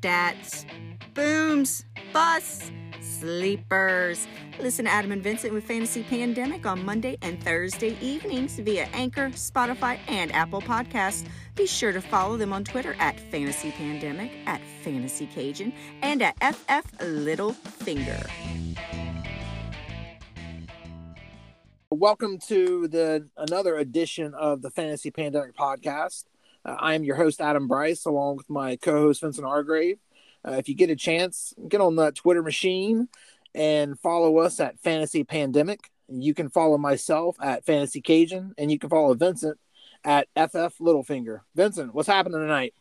stats, booms, busts, sleepers. Listen to Adam and Vincent with Fantasy Pandemic on Monday and Thursday evenings via Anchor, Spotify, and Apple Podcasts. Be sure to follow them on Twitter at Fantasy Pandemic, at Fantasy Cajun, and at FF Little Finger. Welcome to the another edition of the Fantasy Pandemic podcast. Uh, I am your host Adam Bryce, along with my co-host Vincent Hargrave. Uh, if you get a chance, get on that Twitter machine and follow us at Fantasy Pandemic. You can follow myself at Fantasy Cajun, and you can follow Vincent at FF Littlefinger. Vincent, what's happening tonight?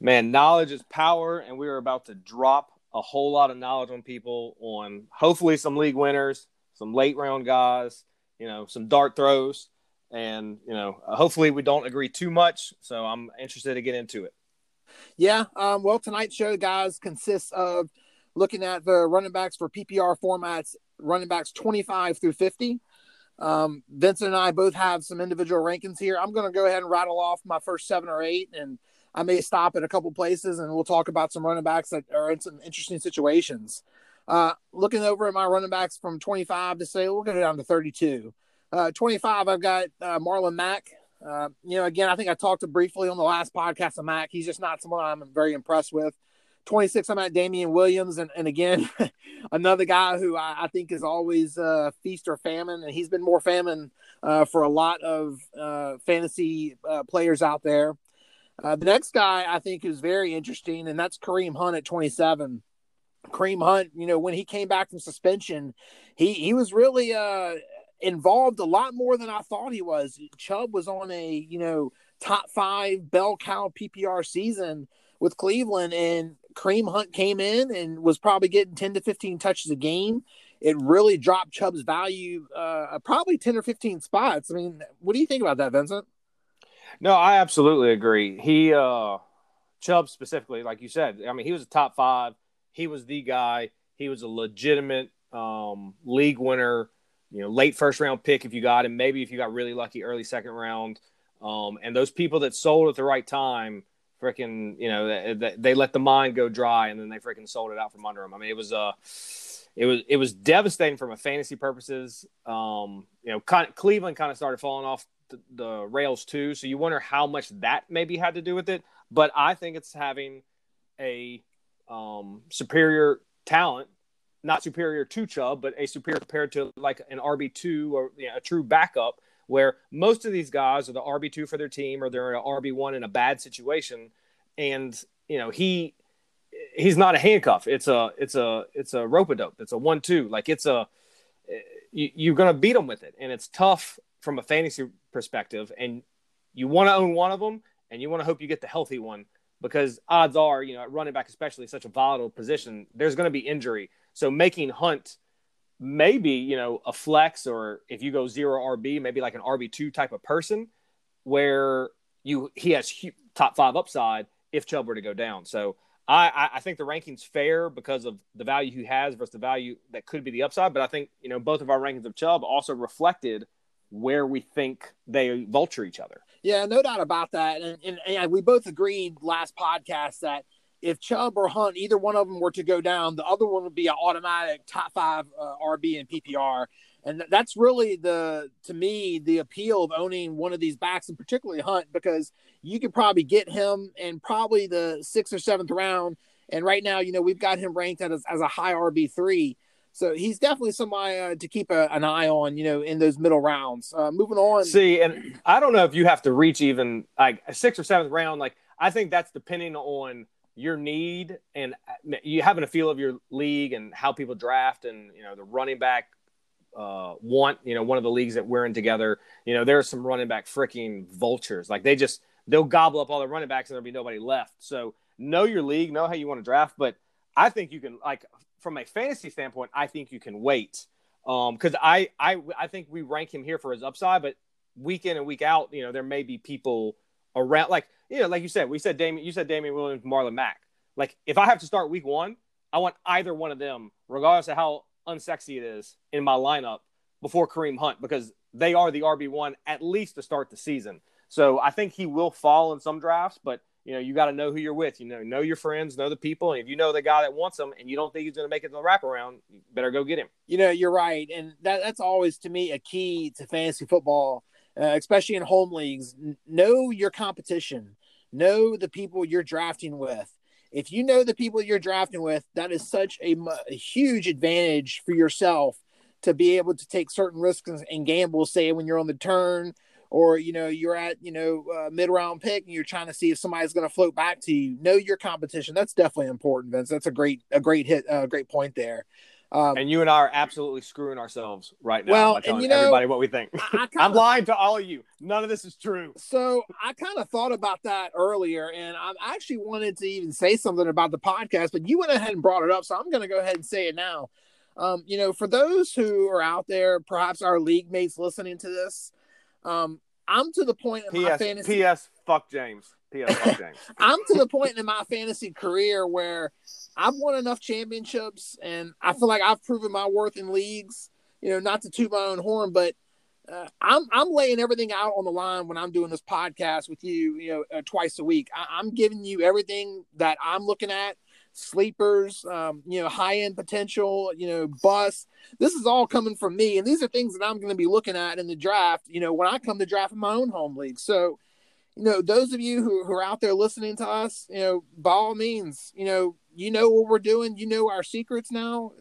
Man, knowledge is power, and we are about to drop a whole lot of knowledge on people on hopefully some league winners, some late round guys, you know, some dart throws, and you know, hopefully we don't agree too much. So I'm interested to get into it. Yeah, um, well, tonight's show, guys, consists of looking at the running backs for PPR formats, running backs 25 through 50. Um, Vincent and I both have some individual rankings here. I'm going to go ahead and rattle off my first seven or eight, and I may stop at a couple places and we'll talk about some running backs that are in some interesting situations. Uh, looking over at my running backs from 25 to say, we'll go down to 32. Uh, 25, I've got uh, Marlon Mack. Uh, you know, again, I think I talked to briefly on the last podcast of Mack. He's just not someone I'm very impressed with. 26, I'm at Damien Williams. And, and again, another guy who I, I think is always uh, feast or famine. And he's been more famine uh, for a lot of uh, fantasy uh, players out there. Uh, the next guy I think is very interesting, and that's Kareem Hunt at 27. Kareem Hunt, you know, when he came back from suspension, he he was really uh involved a lot more than I thought he was. Chubb was on a, you know, top five bell cow PPR season with Cleveland, and Kareem Hunt came in and was probably getting 10 to 15 touches a game. It really dropped Chubb's value uh, probably 10 or 15 spots. I mean, what do you think about that, Vincent? No, I absolutely agree. He, uh, Chubb specifically, like you said, I mean, he was a top five. He was the guy. He was a legitimate um, league winner you know, late first round pick if you got him, maybe if you got really lucky early second round. Um, and those people that sold at the right time, freaking, you know, they, they, let the mine go dry and then they freaking sold it out from under them. I mean, it was uh, it was it was devastating from a fantasy purposes. Um, you know, kind of, Cleveland kind of started falling off the, the rails too, so you wonder how much that maybe had to do with it. But I think it's having a um, superior talent not superior to Chubb, but a superior compared to like an RB two or you know, a true backup. Where most of these guys are the RB two for their team, or they're an RB one in a bad situation, and you know he he's not a handcuff. It's a it's a it's a rope a dope. It's a one two. Like it's a you, you're gonna beat them with it, and it's tough from a fantasy perspective. And you want to own one of them, and you want to hope you get the healthy one because odds are, you know, at running back especially such a volatile position, there's going to be injury. So making Hunt maybe, you know, a flex or if you go zero RB, maybe like an RB2 type of person where you he has top 5 upside if Chubb were to go down. So I, I think the ranking's fair because of the value he has versus the value that could be the upside. But I think, you know, both of our rankings of Chubb also reflected where we think they vulture each other. Yeah, no doubt about that. And, and, and we both agreed last podcast that if Chubb or Hunt, either one of them were to go down, the other one would be an automatic top five uh, RB and PPR. And that's really the, to me, the appeal of owning one of these backs, and particularly Hunt, because you could probably get him in probably the sixth or seventh round. And right now, you know, we've got him ranked as, as a high RB three. So he's definitely somebody uh, to keep a, an eye on, you know, in those middle rounds. Uh, moving on. See, and I don't know if you have to reach even like a sixth or seventh round. Like I think that's depending on your need and uh, you having a feel of your league and how people draft and you know the running back uh, want you know one of the leagues that we're in together. You know there are some running back freaking vultures. Like they just they'll gobble up all the running backs and there'll be nobody left. So know your league, know how you want to draft, but I think you can like from a fantasy standpoint, I think you can wait. Um, because I, I I think we rank him here for his upside, but week in and week out, you know, there may be people around like you know, like you said, we said Damien, you said Damien Williams, Marlon Mack. Like if I have to start week one, I want either one of them, regardless of how unsexy it is, in my lineup before Kareem Hunt because they are the RB one at least to start the season. So I think he will fall in some drafts, but you know, you got to know who you're with. You know, know your friends, know the people. And if you know the guy that wants them and you don't think he's going to make it to the wraparound, you better go get him. You know, you're right. And that, that's always, to me, a key to fantasy football, uh, especially in home leagues. Know your competition, know the people you're drafting with. If you know the people you're drafting with, that is such a, a huge advantage for yourself to be able to take certain risks and gamble. say when you're on the turn or you know you're at you know uh, mid round pick and you're trying to see if somebody's going to float back to you. Know your competition. That's definitely important, Vince. That's a great a great hit, a uh, great point there. Um, and you and I are absolutely screwing ourselves right now well, by telling and you know, everybody what we think. I, I am lying to all of you. None of this is true. So I kind of thought about that earlier, and I actually wanted to even say something about the podcast, but you went ahead and brought it up, so I'm going to go ahead and say it now. Um, you know, for those who are out there, perhaps our league mates listening to this, um, I'm to the point in PS, my fantasy. PS, fuck James. PS, fuck James. I'm to the point in my fantasy career where I've won enough championships, and I feel like I've proven my worth in leagues. You know, not to toot my own horn, but uh, I'm I'm laying everything out on the line when I'm doing this podcast with you. You know, uh, twice a week. I, I'm giving you everything that I'm looking at sleepers, um, you know, high end potential, you know, bus. This is all coming from me, and these are things that I'm going to be looking at in the draft. You know, when I come to draft in my own home league. So, you know, those of you who, who are out there listening to us, you know, by all means, you know, you know what we're doing. You know our secrets now.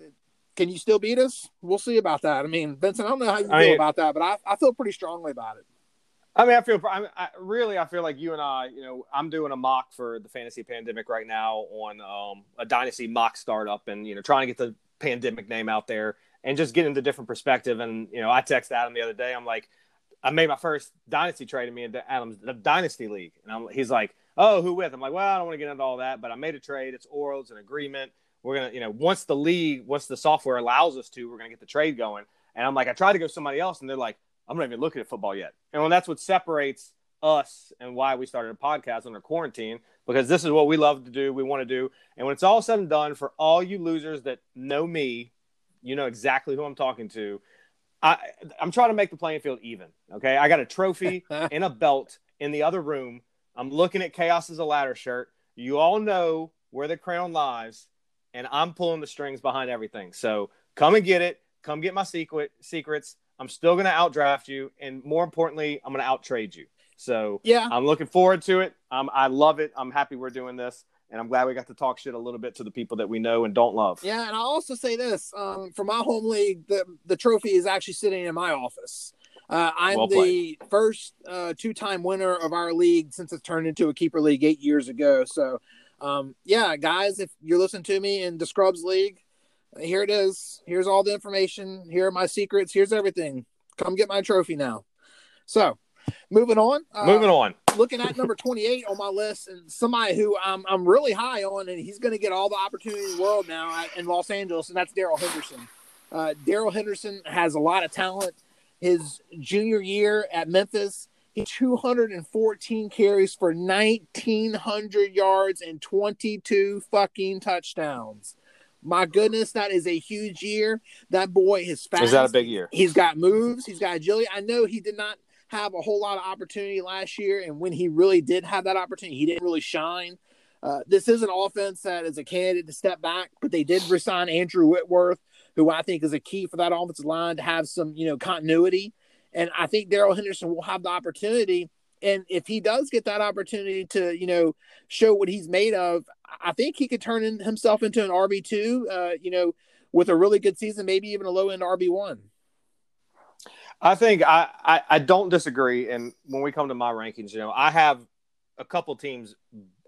Can you still beat us? We'll see about that. I mean, Vincent, I don't know how you I feel mean, about that, but I, I feel pretty strongly about it. I mean, I feel I, I, really, I feel like you and I, you know, I'm doing a mock for the fantasy pandemic right now on um, a dynasty mock startup, and you know, trying to get the pandemic name out there and just getting the different perspective. And you know, I text Adam the other day. I'm like, I made my first dynasty trade in me into Adam's the dynasty league, and I'm, he's like, oh, who with? I'm like, well, I don't want to get into all that, but I made a trade. It's oral. It's an agreement. We're gonna, you know, once the league, once the software allows us to, we're gonna get the trade going. And I'm like, I tried to go somebody else, and they're like, I'm not even looking at football yet. And that's what separates us and why we started a podcast under quarantine, because this is what we love to do, we want to do. And when it's all said and done, for all you losers that know me, you know exactly who I'm talking to. I, I'm trying to make the playing field even. Okay. I got a trophy and a belt in the other room. I'm looking at Chaos as a ladder shirt. You all know where the crown lies, and I'm pulling the strings behind everything. So come and get it. Come get my secret secrets. I'm still going to outdraft you, and more importantly, I'm going to outtrade you. So yeah, I'm looking forward to it. Um, I love it. I'm happy we're doing this, and I'm glad we got to talk shit a little bit to the people that we know and don't love. Yeah, and I'll also say this: um, for my home league, the the trophy is actually sitting in my office. Uh, I'm well the first uh, two-time winner of our league since it's turned into a keeper league eight years ago. So, um, yeah, guys, if you're listening to me in the Scrubs League, here it is. Here's all the information. Here are my secrets. Here's everything. Come get my trophy now. So, moving on. Uh, moving on. looking at number 28 on my list, and somebody who I'm I'm really high on, and he's going to get all the opportunity in the world now in Los Angeles, and that's Darrell Henderson. Uh, Darrell Henderson has a lot of talent. His junior year at Memphis, he 214 carries for 1,900 yards and 22 fucking touchdowns. My goodness, that is a huge year. That boy is fast. Is that a big year? He's got moves. He's got agility. I know he did not have a whole lot of opportunity last year, and when he really did have that opportunity, he didn't really shine. Uh, this is an offense that is a candidate to step back, but they did resign Andrew Whitworth, who I think is a key for that offensive line to have some, you know, continuity. And I think Darrell Henderson will have the opportunity. And if he does get that opportunity to, you know, show what he's made of, I think he could turn in himself into an RB two. Uh, you know, with a really good season, maybe even a low end RB one. I think I, I, I don't disagree. And when we come to my rankings, you know, I have a couple teams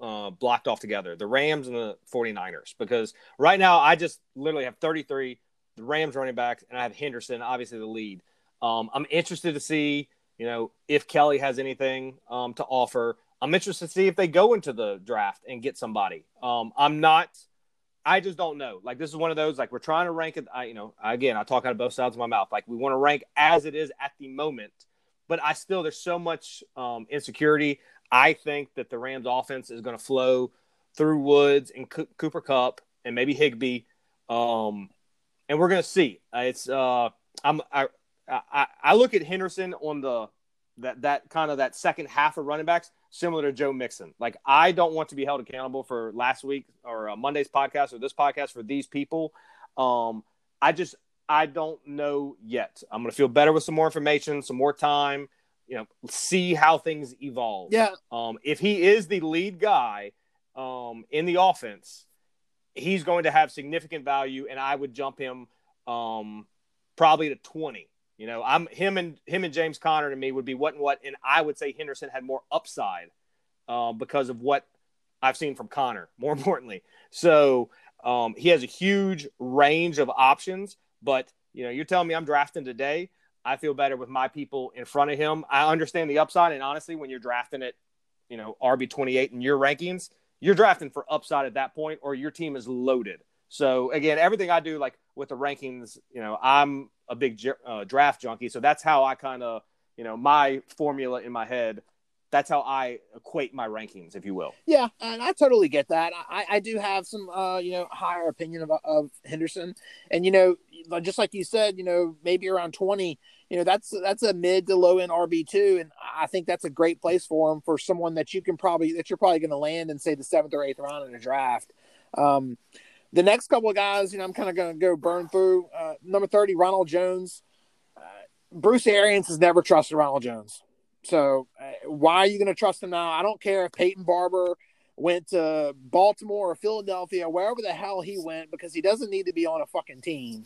uh, blocked off together the Rams and the 49ers because right now I just literally have 33 the Rams running backs and I have Henderson obviously the lead. Um, I'm interested to see you know if Kelly has anything um, to offer. I'm interested to see if they go into the draft and get somebody. Um, I'm not. I just don't know. Like this is one of those like we're trying to rank it. I you know again I talk out of both sides of my mouth. Like we want to rank as it is at the moment, but I still there's so much um, insecurity. I think that the Rams offense is going to flow through Woods and C- Cooper Kupp and maybe Higbee, um, and we're going to see. Uh, it's uh, I'm I, I I look at Henderson on the that that kind of that second half of running backs similar to Joe Mixon. Like I don't want to be held accountable for last week or uh, Monday's podcast or this podcast for these people. Um, I just I don't know yet. I'm going to feel better with some more information, some more time. You know, see how things evolve. Yeah. Um, if he is the lead guy um, in the offense, he's going to have significant value, and I would jump him um, probably to 20. You know, I'm him and him and James Conner to me would be what and what, and I would say Henderson had more upside uh, because of what I've seen from Conner. More importantly, so um, he has a huge range of options. But you know, you're telling me I'm drafting today. I feel better with my people in front of him. I understand the upside, and honestly, when you're drafting it, you know, RB 28 in your rankings, you're drafting for upside at that point, or your team is loaded. So again, everything I do, like with the rankings, you know, I'm a big uh, draft junkie, so that's how I kind of, you know, my formula in my head. That's how I equate my rankings, if you will. Yeah, and I totally get that. I, I do have some, uh, you know, higher opinion of, of Henderson, and you know, just like you said, you know, maybe around twenty, you know, that's that's a mid to low end RB two, and I think that's a great place for him for someone that you can probably that you're probably going to land in say the seventh or eighth round in a draft. Um, the next couple of guys, you know, I'm kind of going to go burn through. Uh, number 30, Ronald Jones. Uh, Bruce Arians has never trusted Ronald Jones. So uh, why are you going to trust him now? I don't care if Peyton Barber went to Baltimore or Philadelphia, wherever the hell he went, because he doesn't need to be on a fucking team.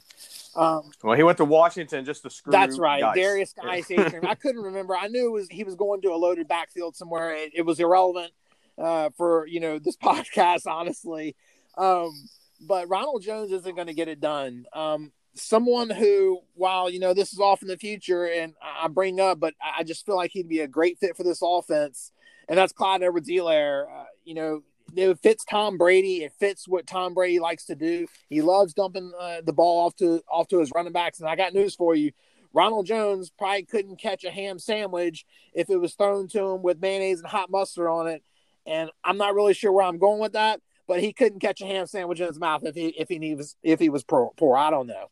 Um, well, he went to Washington just to screw. That's right, Guice. Derrius Guice. I couldn't remember. I knew it was he was going to a loaded backfield somewhere. It, it was irrelevant uh, for you know this podcast, honestly. Um, but Ronald Jones isn't going to get it done. Um, someone who, while you know this is off in the future, and I bring up, but I just feel like he'd be a great fit for this offense, and that's Clyde Edwards-Helaire. Uh, you know, it fits Tom Brady. It fits what Tom Brady likes to do. He loves dumping uh, the ball off to off to his running backs. And I got news for you: Ronald Jones probably couldn't catch a ham sandwich if it was thrown to him with mayonnaise and hot mustard on it. And I'm not really sure where I'm going with that but he couldn't catch a ham sandwich in his mouth if he if he was if he was poor. poor. I don't know.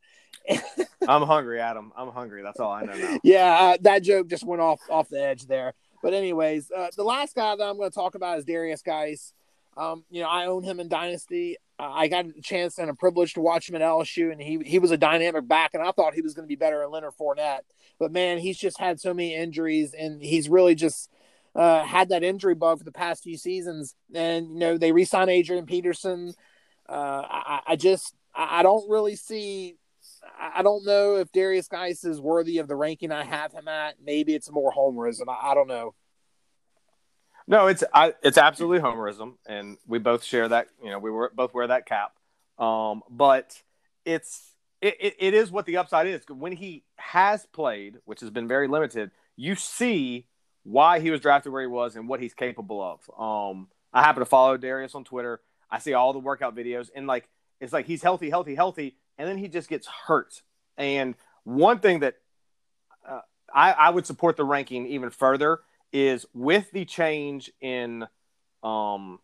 I'm hungry, Adam. I'm hungry. That's all I know now. Yeah, uh, that joke just went off off the edge there. But anyways, uh, the last guy that I'm going to talk about is Derrius Guice. Um, you know, I own him in Dynasty. Uh, I got a chance and a privilege to watch him at LSU, and he he was a dynamic back, and I thought he was going to be better than Leonard Fournette. But man, he's just had so many injuries, and he's really just uh, had that injury bug for the past few seasons, and you know they re-signed Adrian Peterson. Uh, I, I, just I don't really see. I don't know if Derrius Guice is worthy of the ranking I have him at. Maybe it's more homerism. I, I don't know. No, it's I, it's absolutely homerism, and we both share that. You know, we were, both wear that cap. Um, but it's it, it, it is what the upside is. When he has played, which has been very limited, you see why he was drafted where he was and what he's capable of. Um, I happen to follow Derrius on Twitter. I see all the workout videos, and like it's like he's healthy, healthy, healthy, and then he just gets hurt. And one thing that uh, I, I would support the ranking even further is with the change in um,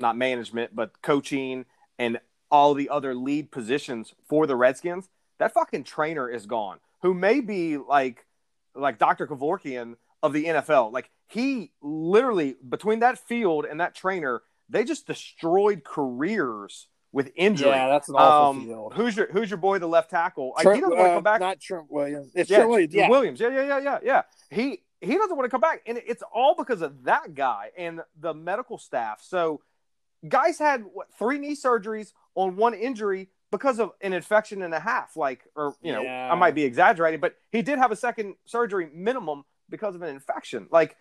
not management but coaching and all the other lead positions for the Redskins. That fucking trainer is gone, who may be like like Dr. Kevorkian of the NFL. Like he literally between that field and that trainer, they just destroyed careers with injury. Yeah, that's an awful um, field. Who's your Who's your boy, the left tackle? Trent, he doesn't want to come back. Not Trent Williams. It's yeah, Trent Williams. Yeah. Williams. Yeah, yeah, yeah, yeah, yeah. He he doesn't want to come back, and it's all because of that guy and the medical staff. So, guys had what three knee surgeries on one injury because of an infection and a half. Like, or you know, Yeah. I might be exaggerating, but he did have a second surgery minimum because of an infection. Like,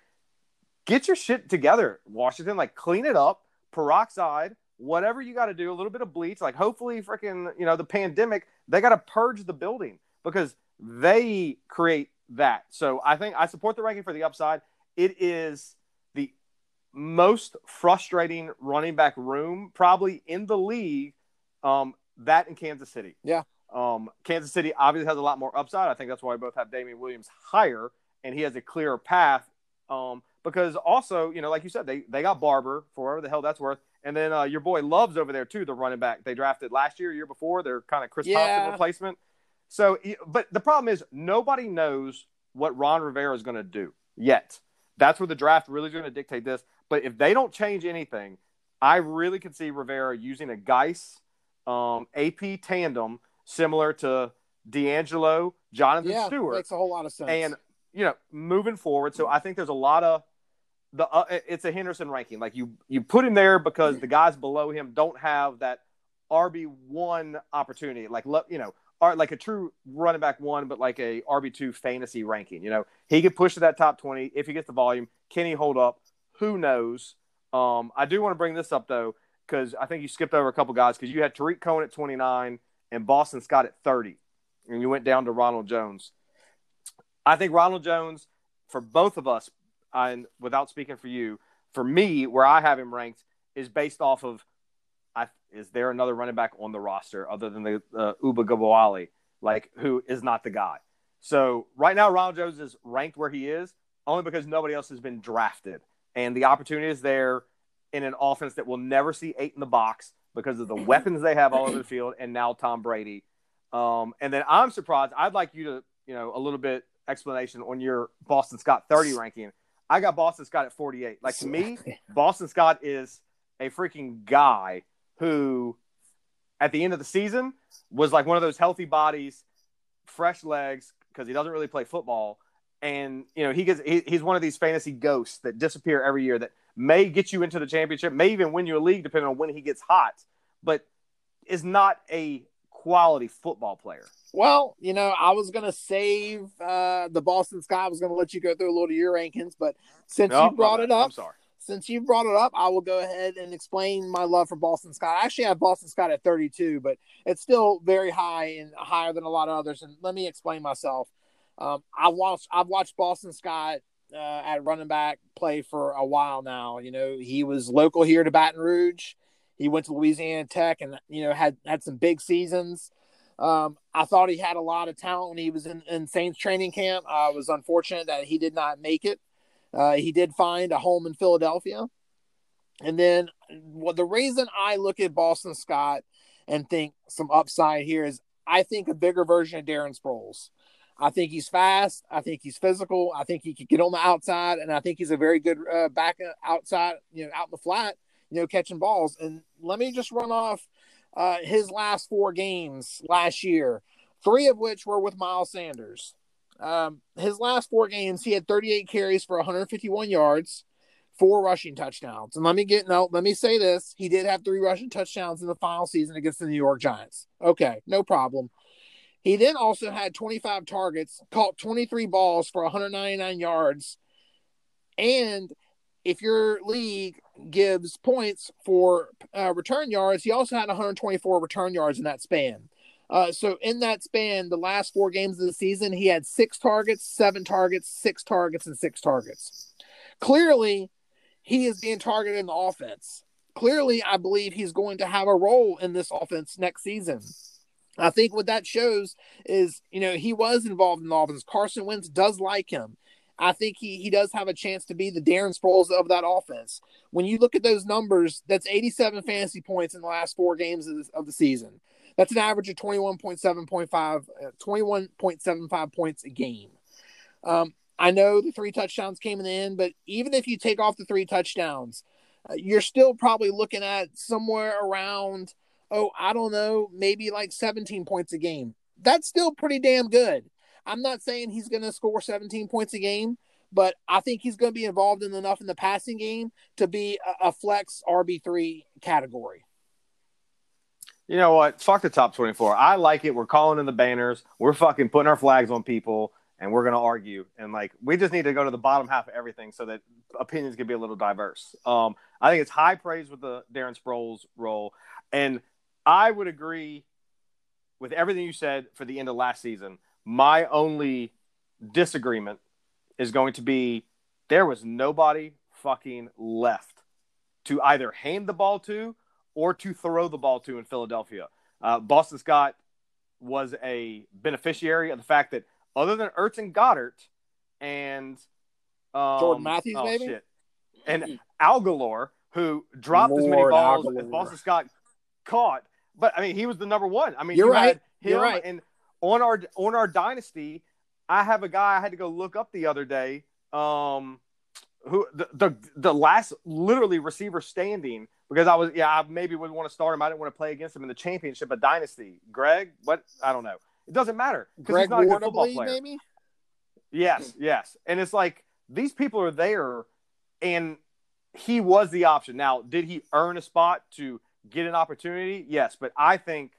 get your shit together, Washington. Like, clean it up, peroxide, whatever you got to do, a little bit of bleach. Like, hopefully, freaking, you know, the pandemic, they got to purge the building because they create that. So I think I support the ranking for the upside. It is the most frustrating running back room probably in the league. Um, that in Kansas City. Yeah. Um, Kansas City obviously has a lot more upside. I think that's why we both have Damien Williams higher, and he has a clearer path. Um, because also, you know, like you said, they they got Barber for whatever the hell that's worth, and then uh, your boy Love's over there too, the running back they drafted last year, year before. They're kind of Chris Yeah. Thompson replacement. So, but the problem is nobody knows what Ron Rivera is going to do yet. That's where the draft really is going to dictate this. But if they don't change anything, I really could see Rivera using a Guice um, AP tandem similar to D'Angelo, Jonathan yeah, Stewart. makes a whole lot of sense. And you know, moving forward, so I think there's a lot of the uh, it's a Henderson ranking. Like you you put him there because the guys below him don't have that RB one opportunity. Like you know, are like a true running back one, but like a RB two fantasy ranking. You know, he could push to that top twenty if he gets the volume. Can he hold up? Who knows? Um, I do want to bring this up though because I think you skipped over a couple guys because you had Tarik Cohen at twenty nine and Boston Scott at thirty, and you went down to Ronald Jones. I think Ronald Jones for both of us, and without speaking for you, for me, where I have him ranked is based off of I, is there another running back on the roster other than the uh, Ogunbowale, like who is not the guy? So right now, Ronald Jones is ranked where he is only because nobody else has been drafted, and the opportunity is there in an offense that will never see eight in the box because of the weapons they have all over the field, and now Tom Brady. Um, and then I'm surprised. I'd like you to, you know, a little bit explanation on your Boston Scott 30 ranking. I got Boston Scott at 48. Like to me, Boston Scott is a freaking guy who at the end of the season was like one of those healthy bodies, fresh legs because he doesn't really play football, and you know he gets he, he's one of these fantasy ghosts that disappear every year that may get you into the championship, may even win you a league depending on when he gets hot, but is not a quality football player. Well, you know, I was gonna save uh, the Boston Scott. I was gonna let you go through a little of your rankings, but since no, you brought it up, I'm sorry since you brought it up, I will go ahead and explain my love for Boston Scott. I actually have Boston Scott at 32, but it's still very high and higher than a lot of others. And let me explain myself. Um, I watched I've watched Boston Scott uh, at running back play for a while now. You know, he was local here to Baton Rouge. He went to Louisiana Tech and you know had had some big seasons. Um, I thought he had a lot of talent when he was in, in Saints training camp. I was unfortunate that he did not make it. Uh, he did find a home in Philadelphia. And then well, the reason I look at Boston Scott and think some upside here is I think a bigger version of Darren Sproles. I think he's fast. I think he's physical. I think he can get on the outside, and I think he's a very good uh, back outside, you know, out in the flat, you know, catching balls. And let me just run off uh, his last four games last year, three of which were with Miles Sanders. Um, his last four games, he had 38 carries for 151 yards, four rushing touchdowns. And let me get no, let me say this: he did have three rushing touchdowns in the final season against the New York Giants. Okay, no problem. He then also had 25 targets, caught 23 balls for 199 yards, and if your league gives points for uh, return yards, he also had 124 return yards in that span. Uh, so in that span, the last four games of the season, he had six targets, seven targets, six targets, and six targets. Clearly, he is being targeted in the offense. Clearly, I believe he's going to have a role in this offense next season. I think what that shows is, you know, he was involved in the offense. Carson Wentz does like him. I think he, he does have a chance to be the Darren Sproles of that offense. When you look at those numbers, that's 87 fantasy points in the last four games of the, of the season. That's an average of 21.7.5, uh, 21.75 points a game. Um, I know the three touchdowns came in the end, but even if you take off the three touchdowns, uh, you're still probably looking at somewhere around, oh, I don't know, maybe like 17 points a game. That's still pretty damn good. I'm not saying he's going to score 17 points a game, but I think he's going to be involved in enough in the passing game to be a, a flex RB3 category. You know what? Fuck the top 24. I like it. We're calling in the banners. We're fucking putting our flags on people and we're going to argue. And like, we just need to go to the bottom half of everything so that opinions can be a little diverse. Um, I think it's high praise with the Darren Sproles role. And I would agree with everything you said for the end of last season. My only disagreement is going to be there was nobody fucking left to either hand the ball to or to throw the ball to in Philadelphia. Uh, Boston Scott was a beneficiary of the fact that other than Ertz and Goedert and um, Jordan Matthews, oh, maybe, shit, and Agholor, who dropped Lord as many balls as Boston Scott caught. But I mean, he was the number one. I mean, you're right. You're right. And on our on our dynasty, I have a guy I had to go look up the other day. Um, who the, the the last literally receiver standing because I was yeah I maybe wouldn't want to start him. I didn't want to play against him in the championship of dynasty. Greg, what I don't know. It doesn't matter because he's not a good football player. maybe. Yes, yes, and it's like these people are there, and he was the option. Now, did he earn a spot to get an opportunity? Yes, but I think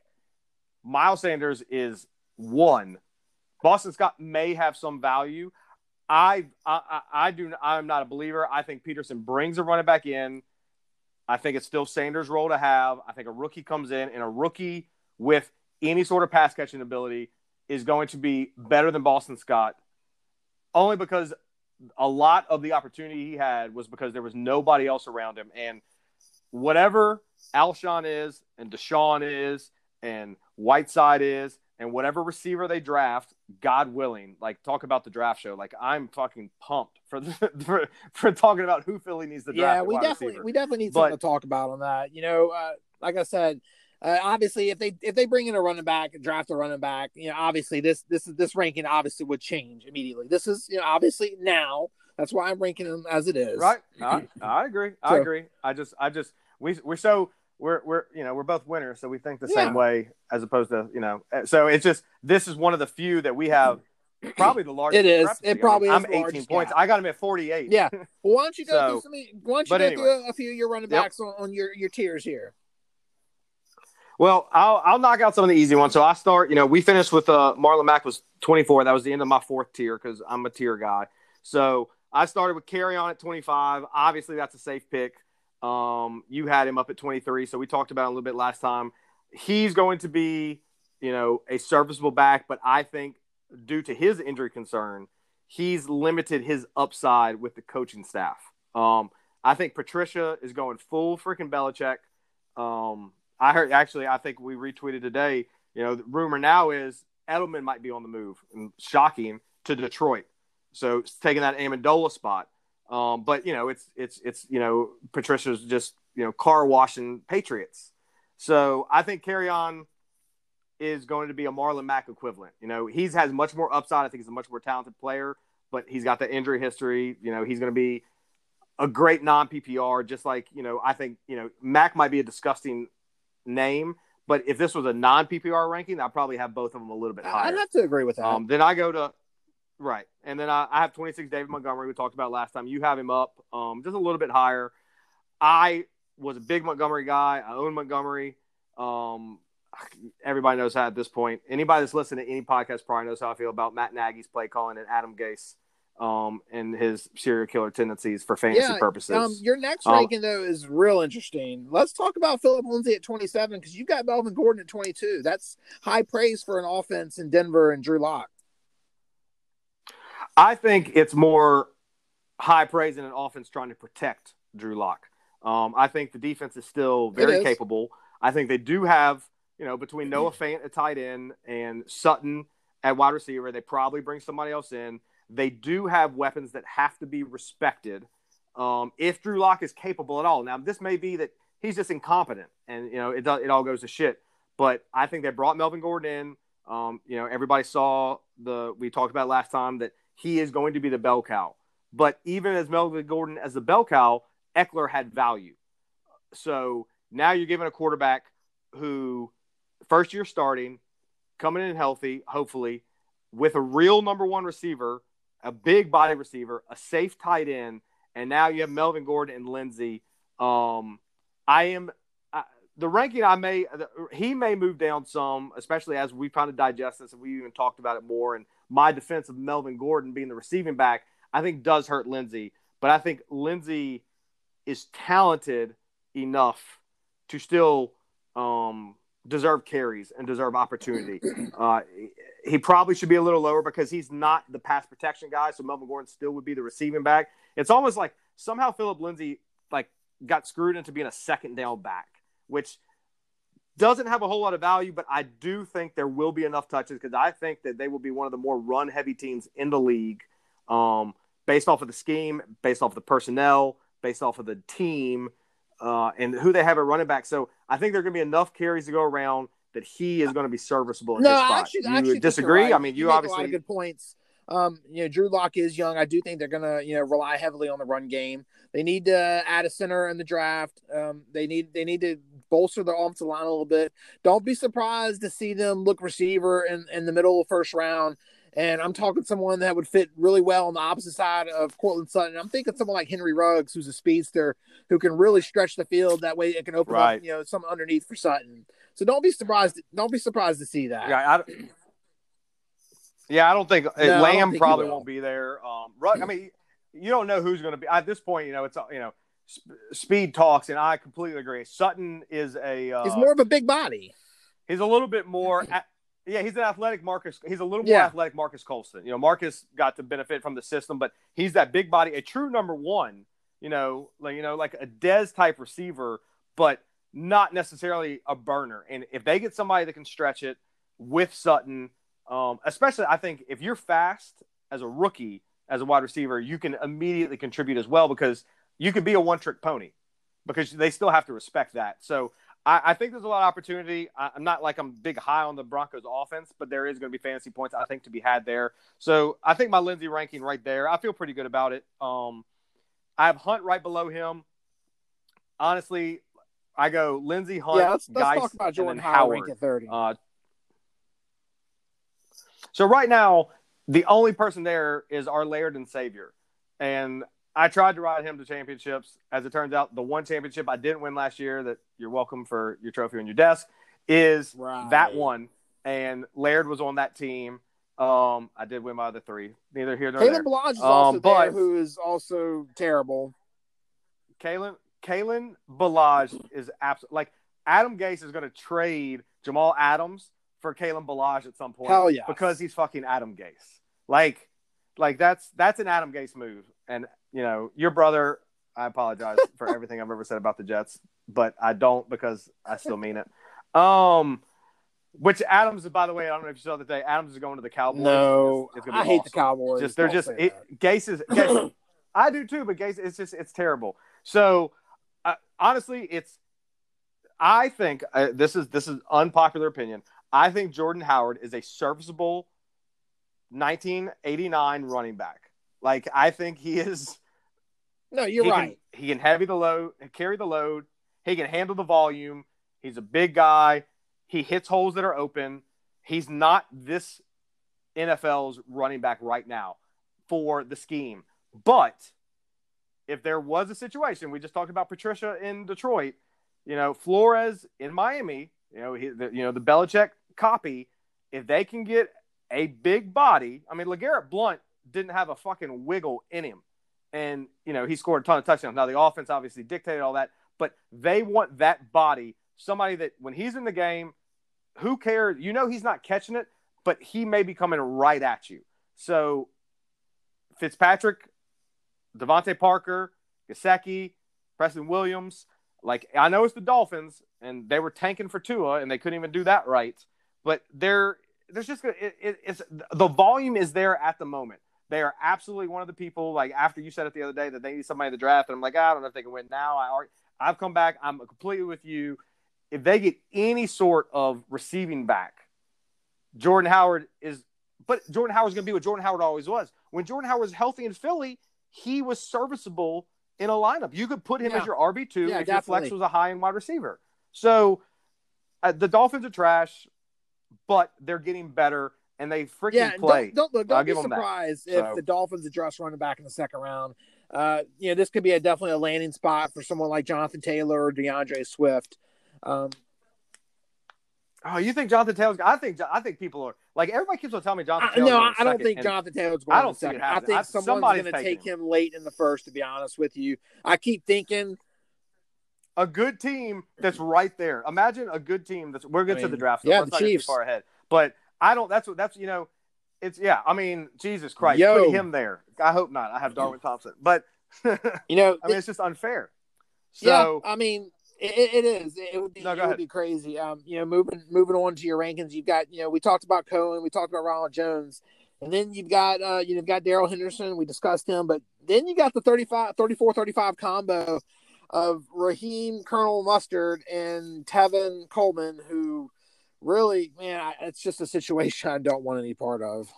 Miles Sanders is one. Boston Scott may have some value. I, I I do I'm not a believer. I think Pederson brings a running back in. I think it's still Sanders' role to have. I think a rookie comes in, and a rookie with any sort of pass catching ability is going to be better than Boston Scott, only because a lot of the opportunity he had was because there was nobody else around him. And whatever Alshon is, and DeSean is, and Whiteside is, and whatever receiver they draft, God willing, like talk about the draft show. Like I'm fucking pumped for the, for, for talking about who Philly needs to draft. Yeah, we definitely receiver. we definitely need But- something to talk about on that. You know, uh, like I said, uh, obviously if they if they bring in a running back, draft a running back, you know, obviously this this is this ranking obviously would change immediately. This is you know obviously now. That's why I'm ranking them as it is. Right. I, I agree. I So- agree. I just, I just, we, we're so, we're, we're, you know, we're both winners. So we think the Yeah. same way as opposed to, you know, uh, so it's just, this is one of the few that we have probably the largest. It is. It probably I is mean, the I'm 18 largest points. gap. I got him at 48. Yeah. Well, why don't you go So- through some? Why don't you go anyway. through a, few of your running Yep. backs on, on your your tiers here? Well, I'll, I'll knock out some of the easy ones. So I start, you know, we finished with uh, Marlon Mack was 24. That was the end of my fourth tier because I'm a tier guy. So I started with Kerryon at 25. Obviously, that's a safe pick. Um, you had him up at 23. So we talked about a little bit last time. He's going to be, you know, a serviceable back, but I think due to his injury concern, he's limited his upside with the coaching staff. Um, I think Patricia is going full freaking Belichick. Um, I heard actually, I think we retweeted today. You know, the rumor now is Edelman might be on the move, shocking to Detroit. So taking that Amendola spot. Um, but you know, it's it's it's you know, Patricia's just you know car washing Patriots. So I think Kerryon is going to be a Marlon Mack equivalent. You know, he's has much more upside. I think he's a much more talented player, but he's got the injury history. You know, he's going to be a great non PPR. Just like you know, I think you know Mack might be a disgusting name, but if this was a non PPR ranking, I'd probably have both of them a little bit higher. I'd have to agree with that. Um, then I go to right, and then I, I have 26 David Montgomery. We talked about last time. You have him up um, just a little bit higher. I was a big Montgomery guy. I own Montgomery. Um, everybody knows how at this point. Anybody that's listening to any podcast probably knows how I feel about Matt Nagy's play calling and Adam Gase um, and his serial killer tendencies for fantasy Yeah, purposes. Um, your next Um, ranking though is real interesting. Let's talk about Philip Lindsay at 27 because you've got Melvin Gordon at 22. That's high praise for an offense in Denver and Drew Lock. I think it's more high praise in an offense trying to protect Drew Lock. Um, I think the defense is still very is. capable. I think they do have, you know, between Noah Fant at tight end and Sutton at wide receiver, they probably bring somebody else in. They do have weapons that have to be respected. Um, if Drew Lock is capable at all, now this may be that he's just incompetent, and you know it it all goes to shit. But I think they brought Melvin Gordon in. Um, you know, everybody saw the we talked about last time that he is going to be the bell cow. But even as Melvin Gordon as the bell cow, Ekeler had value. So now you're giving a quarterback who first year starting, coming in healthy, hopefully, with a real number one receiver, a big body receiver, a safe tight end, and now you have Melvin Gordon and Lindsay. Um, I am the ranking. I may he may move down some, especially as we kind of digest this and we even talked about it more. And my defense of Melvin Gordon being the receiving back, I think does hurt Lindsay, but I think Lindsay is talented enough to still um, deserve carries and deserve opportunity. Uh, he probably should be a little lower because he's not the pass protection guy. So Melvin Gordon still would be the receiving back. It's almost like somehow Philip Lindsay like got screwed into being a second down back, which doesn't have a whole lot of value. But I do think there will be enough touches because I think that they will be one of the more run heavy teams in the league, um, based off of the scheme, based off of the personnel, based off of the team uh, and who they have at running back. So I think there are going to be enough carries to go around that he is going to be serviceable. In No, I spot. actually, you I actually disagree. right. I mean, you, make obviously a lot of good points. Um, you know, Drew Lock is young. I do think they're gonna, you know, rely heavily on the run game. They need to add a center in the draft. Um, they need they need to bolster the offensive line a little bit. Don't be surprised to see them look receiver in, in the middle of the first round. And I'm talking someone that would fit really well on the opposite side of Courtland Sutton. I'm thinking someone like Henry Ruggs, who's a speedster who can really stretch the field. That way, it can open Right. up, you know, some underneath for Sutton. So don't be surprised. Don't be surprised to see that. Yeah, I, yeah, I don't think uh, No, I don't Lamb think probably will. won't be there. Um, Rug, I mean, you don't know who's going to be at this point. You know, it's you know, speed talks, and I completely agree. Sutton is a uh, He's more of a big body. he's a little bit more. yeah, he's an athletic Marques. He's a little more Yeah. athletic Marques Colston. You know, Marques got to benefit from the system, but he's that big body, a true number one. You know, like you know, like a Dez type receiver, but not necessarily a burner. And if they get somebody that can stretch it with Sutton, um, especially I think if you're fast as a rookie as a wide receiver, you can immediately contribute as well because you could be a one trick pony because they still have to respect that. So I, I think there's a lot of opportunity. I, I'm not like I'm big high on the Broncos offense, but there is going to be fantasy points I think to be had there. So I think my Lindsay ranking right there, I feel pretty good about it. Um, I have Hunt right below him. Honestly, I go Lindsay Hunt. yeah, let's, let's talk about and Jordan Howard, at 30. uh, so right now, the only person there is our Laird and Savior, and I tried to ride him to championships. As it turns out, the one championship I didn't win last year that you're welcome for your trophy on your desk is Right. that one, and Laird was on that team. Um, I did win my other three. Neither here nor there. Caleb Ballage is Um, also but- there, who is also terrible. Kalen Kalen Ballage is absolutely like Adam Gase is going to trade Jamal Adams for Kalen Ballage at some point. Hell yes. because he's fucking Adam Gase. Like, like that's that's an Adam Gase move. And you know, your brother. I apologize for everything I've ever said about the Jets, but I don't because I still mean it. Um, which Adams, by the way, I don't know if you saw the day. Adams is going to the Cowboys. No, It's- it's I be hate the Cowboys. just they're Don't just it. Gase is Gase, I do too, but Gase it's just it's terrible. So uh, honestly, it's I think uh, this is this is unpopular opinion. I think Jordan Howard is a serviceable 1989 running back. Like I think he is. No, you're he right. Can, he can heavy the load, carry the load. He can handle the volume. He's a big guy. He hits holes that are open. He's not this NFL's running back right now for the scheme. But if there was a situation, we just talked about Patricia in Detroit, you know, Flores in Miami, you know, he, the, you know, the Belichick copy, if they can get a big body, I mean, LeGarrette Blount didn't have a fucking wiggle in him. And, you know, he scored a ton of touchdowns. Now, the offense obviously dictated all that, but they want that body, somebody that when he's in the game, who cares? You know, he's not catching it, but he may be coming right at you. So, Fitzpatrick, DeVante Parker, Gesicki, Preston Williams. Like I know it's the Dolphins, and they were tanking for Tua, and they couldn't even do that right. But they're there's just it, it, it's the volume is there at the moment. They are absolutely one of the people. Like after you said it the other day that they need somebody in the draft, and I'm like, I don't know if they can win now. I already, I've come back. I'm completely with you. If they get any sort of receiving back, Jordan Howard is. But Jordan Howard's going to be what Jordan Howard always was. When Jordan Howard was healthy in Philly, he was serviceable in a lineup. You could put him Yeah. as your RB two Yeah, if your flex was a high end wide receiver. So uh, the Dolphins are trash, but they're getting better and they freaking Yeah, play. don't, don't Don't be give 'em that. surprised if So- the Dolphins address running back in the second round. Uh, you know, this could be a definitely a landing spot for someone like Jonathan Taylor or D'Andre Swift. Um, Oh, you think Jonathan Taylor's? I think I think people are like everybody keeps on telling me Jonathan I, no, I don't think Jonathan Taylor's going I don't the see it second. I think I- someone's somebody's going to take him late in the first. To be honest with you, I keep thinking. a good team that's right there. Imagine a good team that's we're good I to the draft. So yeah, the Chiefs. far ahead. But I don't. That's what that's you know. It's yeah. I mean, Jesus Christ, Yo. put him there. I hope not. I have Darwin Thompson, but You know, I mean, it's just unfair. yeah, I mean, it, it is. It would be. No, it would be crazy. Um, you know, moving moving on to your rankings, you've got you know we talked about Cohen, we talked about Ronald Jones, and then you've got uh you've got Darrell Henderson. We discussed him, but then you got the 35, 34, 35 combo of Raheem Colonel Mustard and Tevin Coleman, who really, man, I, it's just a situation I don't want any part of.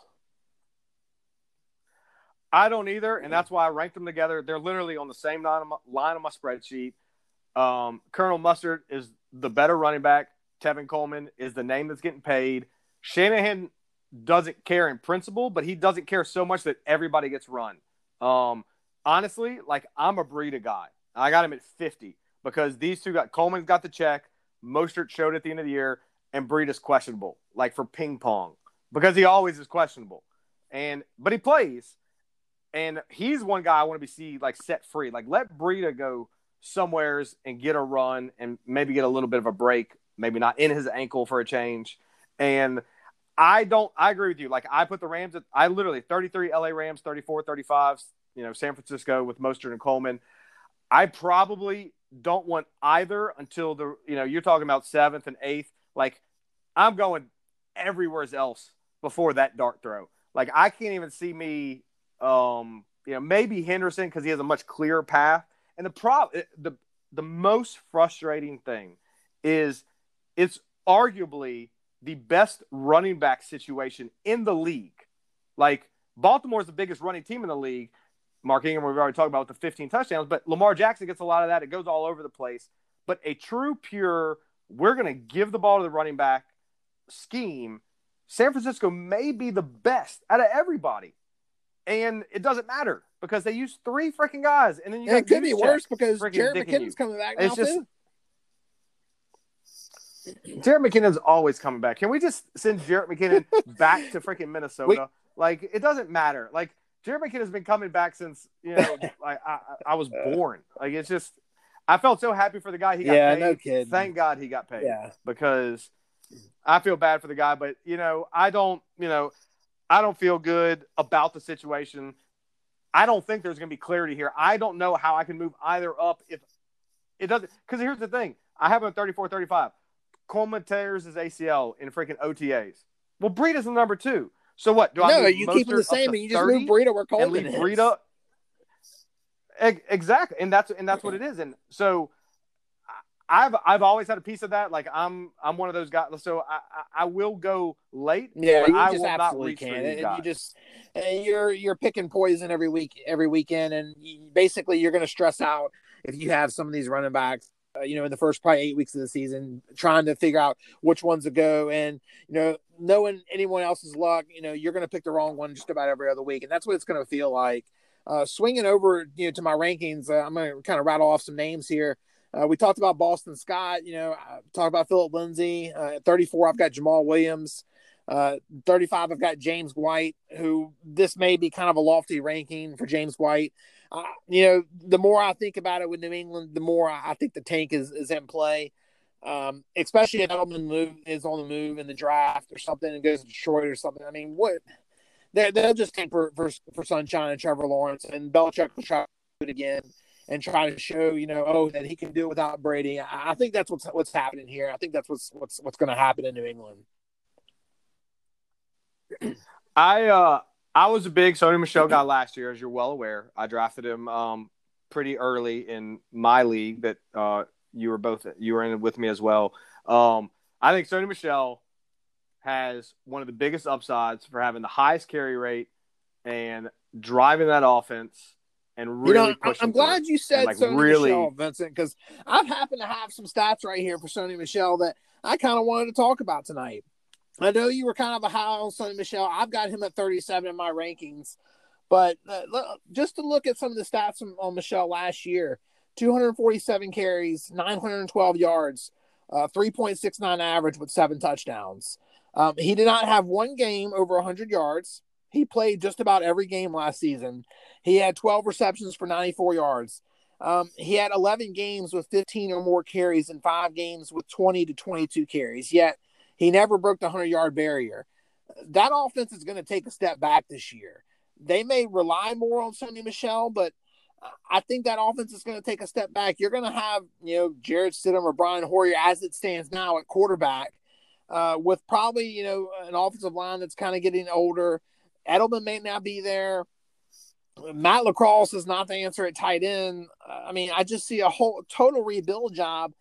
I don't either, and that's why I ranked them together. They're literally on the same line of my, line of my spreadsheet. Um, Colonel Mustard is the better running back. Tevin Coleman is the name that's getting paid. Shanahan doesn't care in principle, but he doesn't care so much that everybody gets run. Um, honestly, like I'm a Breida guy. I got him at 50 because these two got Coleman's got the check. Mostert showed at the end of the year, and Breida's questionable, like for ping pong, because he always is questionable. And but he plays, and he's one guy I want to be see like set free. Like let Breida go somewheres and get a run and maybe get a little bit of a break, maybe not in his ankle for a change. And I don't I agree with you. Like I put the Rams at I literally 33 LA Rams, 34, 35, you know, San Francisco with Mostert and Coleman. I probably don't want either until the you know, you're talking about seventh and eighth. Like I'm going everywhere else before that dart throw. Like I can't even see me um, you know, maybe Henderson because he has a much clearer path. And the prob the the most frustrating thing is it's arguably the best running back situation in the league. Like Baltimore is the biggest running team in the league. Mark Ingram, we've already talked about with the 15 touchdowns, but Lamar Jackson gets a lot of that. It goes all over the place. But a true, pure, we're going to give the ball to the running back scheme. San Francisco may be the best out of everybody and it doesn't matter because they use three freaking guys, and then you. And it could be worse because Jerick McKinnon's you. coming back it's now just, too. Jerick McKinnon's always coming back. Can we just send Jerick McKinnon back to freaking Minnesota? We, like it doesn't matter. Like Jerick McKinnon's been coming back since you know like I, I was born. Like it's just I felt so happy for the guy. He got yeah, paid. no kidding. Thank God he got paid. Yeah. Because I feel bad for the guy, but you know I don't. You know I don't feel good about the situation. I don't think there's going to be clarity here. I don't know how I can move either up if it doesn't. Because here's the thing I have him at 34 35. Coleman tears his ACL in freaking OTAs. Well, Breida's the number two. So what? Do I? no, you keep him the same and you just move Breida where Coleman and leave Breida. Exactly, and that's and that's what it is. And so I've I've always had a piece of that. Like I'm I'm one of those guys. So I I, I will go late. Yeah, you I just absolutely can. And you just you're you're picking poison every week every weekend, and you, basically you're going to stress out if you have some of these running backs. Uh, you know, in the first probably eight weeks of the season, trying to figure out which ones to go, and you know, knowing anyone else's luck, you know, you're going to pick the wrong one just about every other week, and that's what it's going to feel like. Uh, swinging over, you know, to my rankings, uh, I'm going to kind of rattle off some names here. Uh, we talked about Boston Scott. You know, talked about Philip Lindsay. Uh, at 34, I've got Jamaal Williams. Uh, 35, I've got James White, who this may be kind of a lofty ranking for James White. Uh, you know, the more I think about it with New England, the more I think the tank is, is in play. Um, especially if Edelman move is on the move in the draft or something and goes to Detroit or something. I mean, what they they'll just tank for, for for Sunshine and Trevor Lawrence and Belichick will try it again and try to show, you know, oh, that he can do it without Brady. I, I think that's what's what's happening here. I think that's what's what's what's going to happen in New England. I uh I was a big Sony Michel guy last year, as you're well aware. I drafted him um pretty early in my league that uh you were both you were in with me as well. Um I think Sony Michel has one of the biggest upsides for having the highest carry rate and driving that offense and really you know, I'm glad you said like Sony really... Michel, Vincent, because I've happened to have some stats right here for Sony Michel that I kind of wanted to talk about tonight. I know you were kind of a high on Sony Michel. I've got him at 37 in my rankings, but uh, just to look at some of the stats on, on Michel last year 247 carries, 912 yards, uh, 3.69 average with seven touchdowns. Um, he did not have one game over 100 yards. He played just about every game last season. He had 12 receptions for 94 yards. Um, he had 11 games with 15 or more carries and five games with 20 to 22 carries. Yet he never broke the 100 yard barrier. That offense is going to take a step back this year. They may rely more on Sony Michel, but I think that offense is going to take a step back. You're going to have, you know, Jarrett Stidham or Brian Hoyer as it stands now at quarterback, uh, with probably, you know, an offensive line that's kind of getting older. Edelman may not be there. Matt LaCosse is not the answer at tight end. I mean, I just see a whole total rebuild job.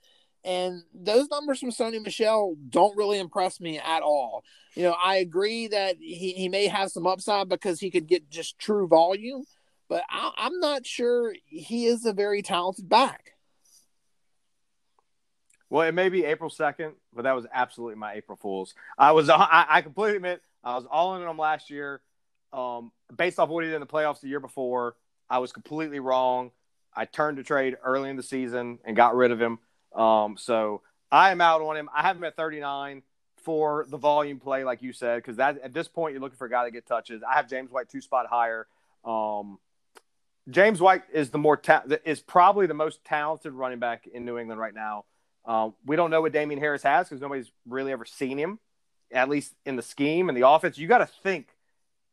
And those numbers from Sony Michel don't really impress me at all. You know, I agree that he, he may have some upside because he could get just true volume, but I, I'm not sure he is a very talented back. Well, it may be April second, but that was absolutely my April Fool's. I was I, I completely admit I was all in on him last year, um, based off what he did in the playoffs the year before. I was completely wrong. I turned to trade early in the season and got rid of him. Um, so I am out on him. I have him at 39 for the volume play, like you said, because that at this point you're looking for a guy to get touches. I have James White two spot higher. Um, James White is the more ta- is probably the most talented running back in New England right now. Um, we don't know what Damien Harris has because nobody's really ever seen him, at least in the scheme and the offense. You got to think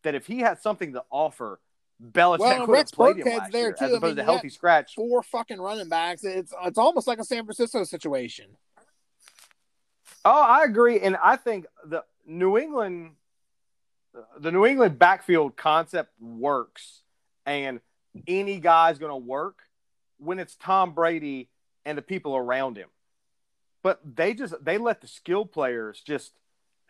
that if he had something to offer, Belichick well, would have played him last there year, too. as opposed I mean, to healthy scratch. Four fucking running backs. It's it's almost like a San Francisco situation. Oh, I agree, and I think the New England, the New England backfield concept works, and any guy's going to work when it's Tom Brady and the people around him but they just they let the skill players just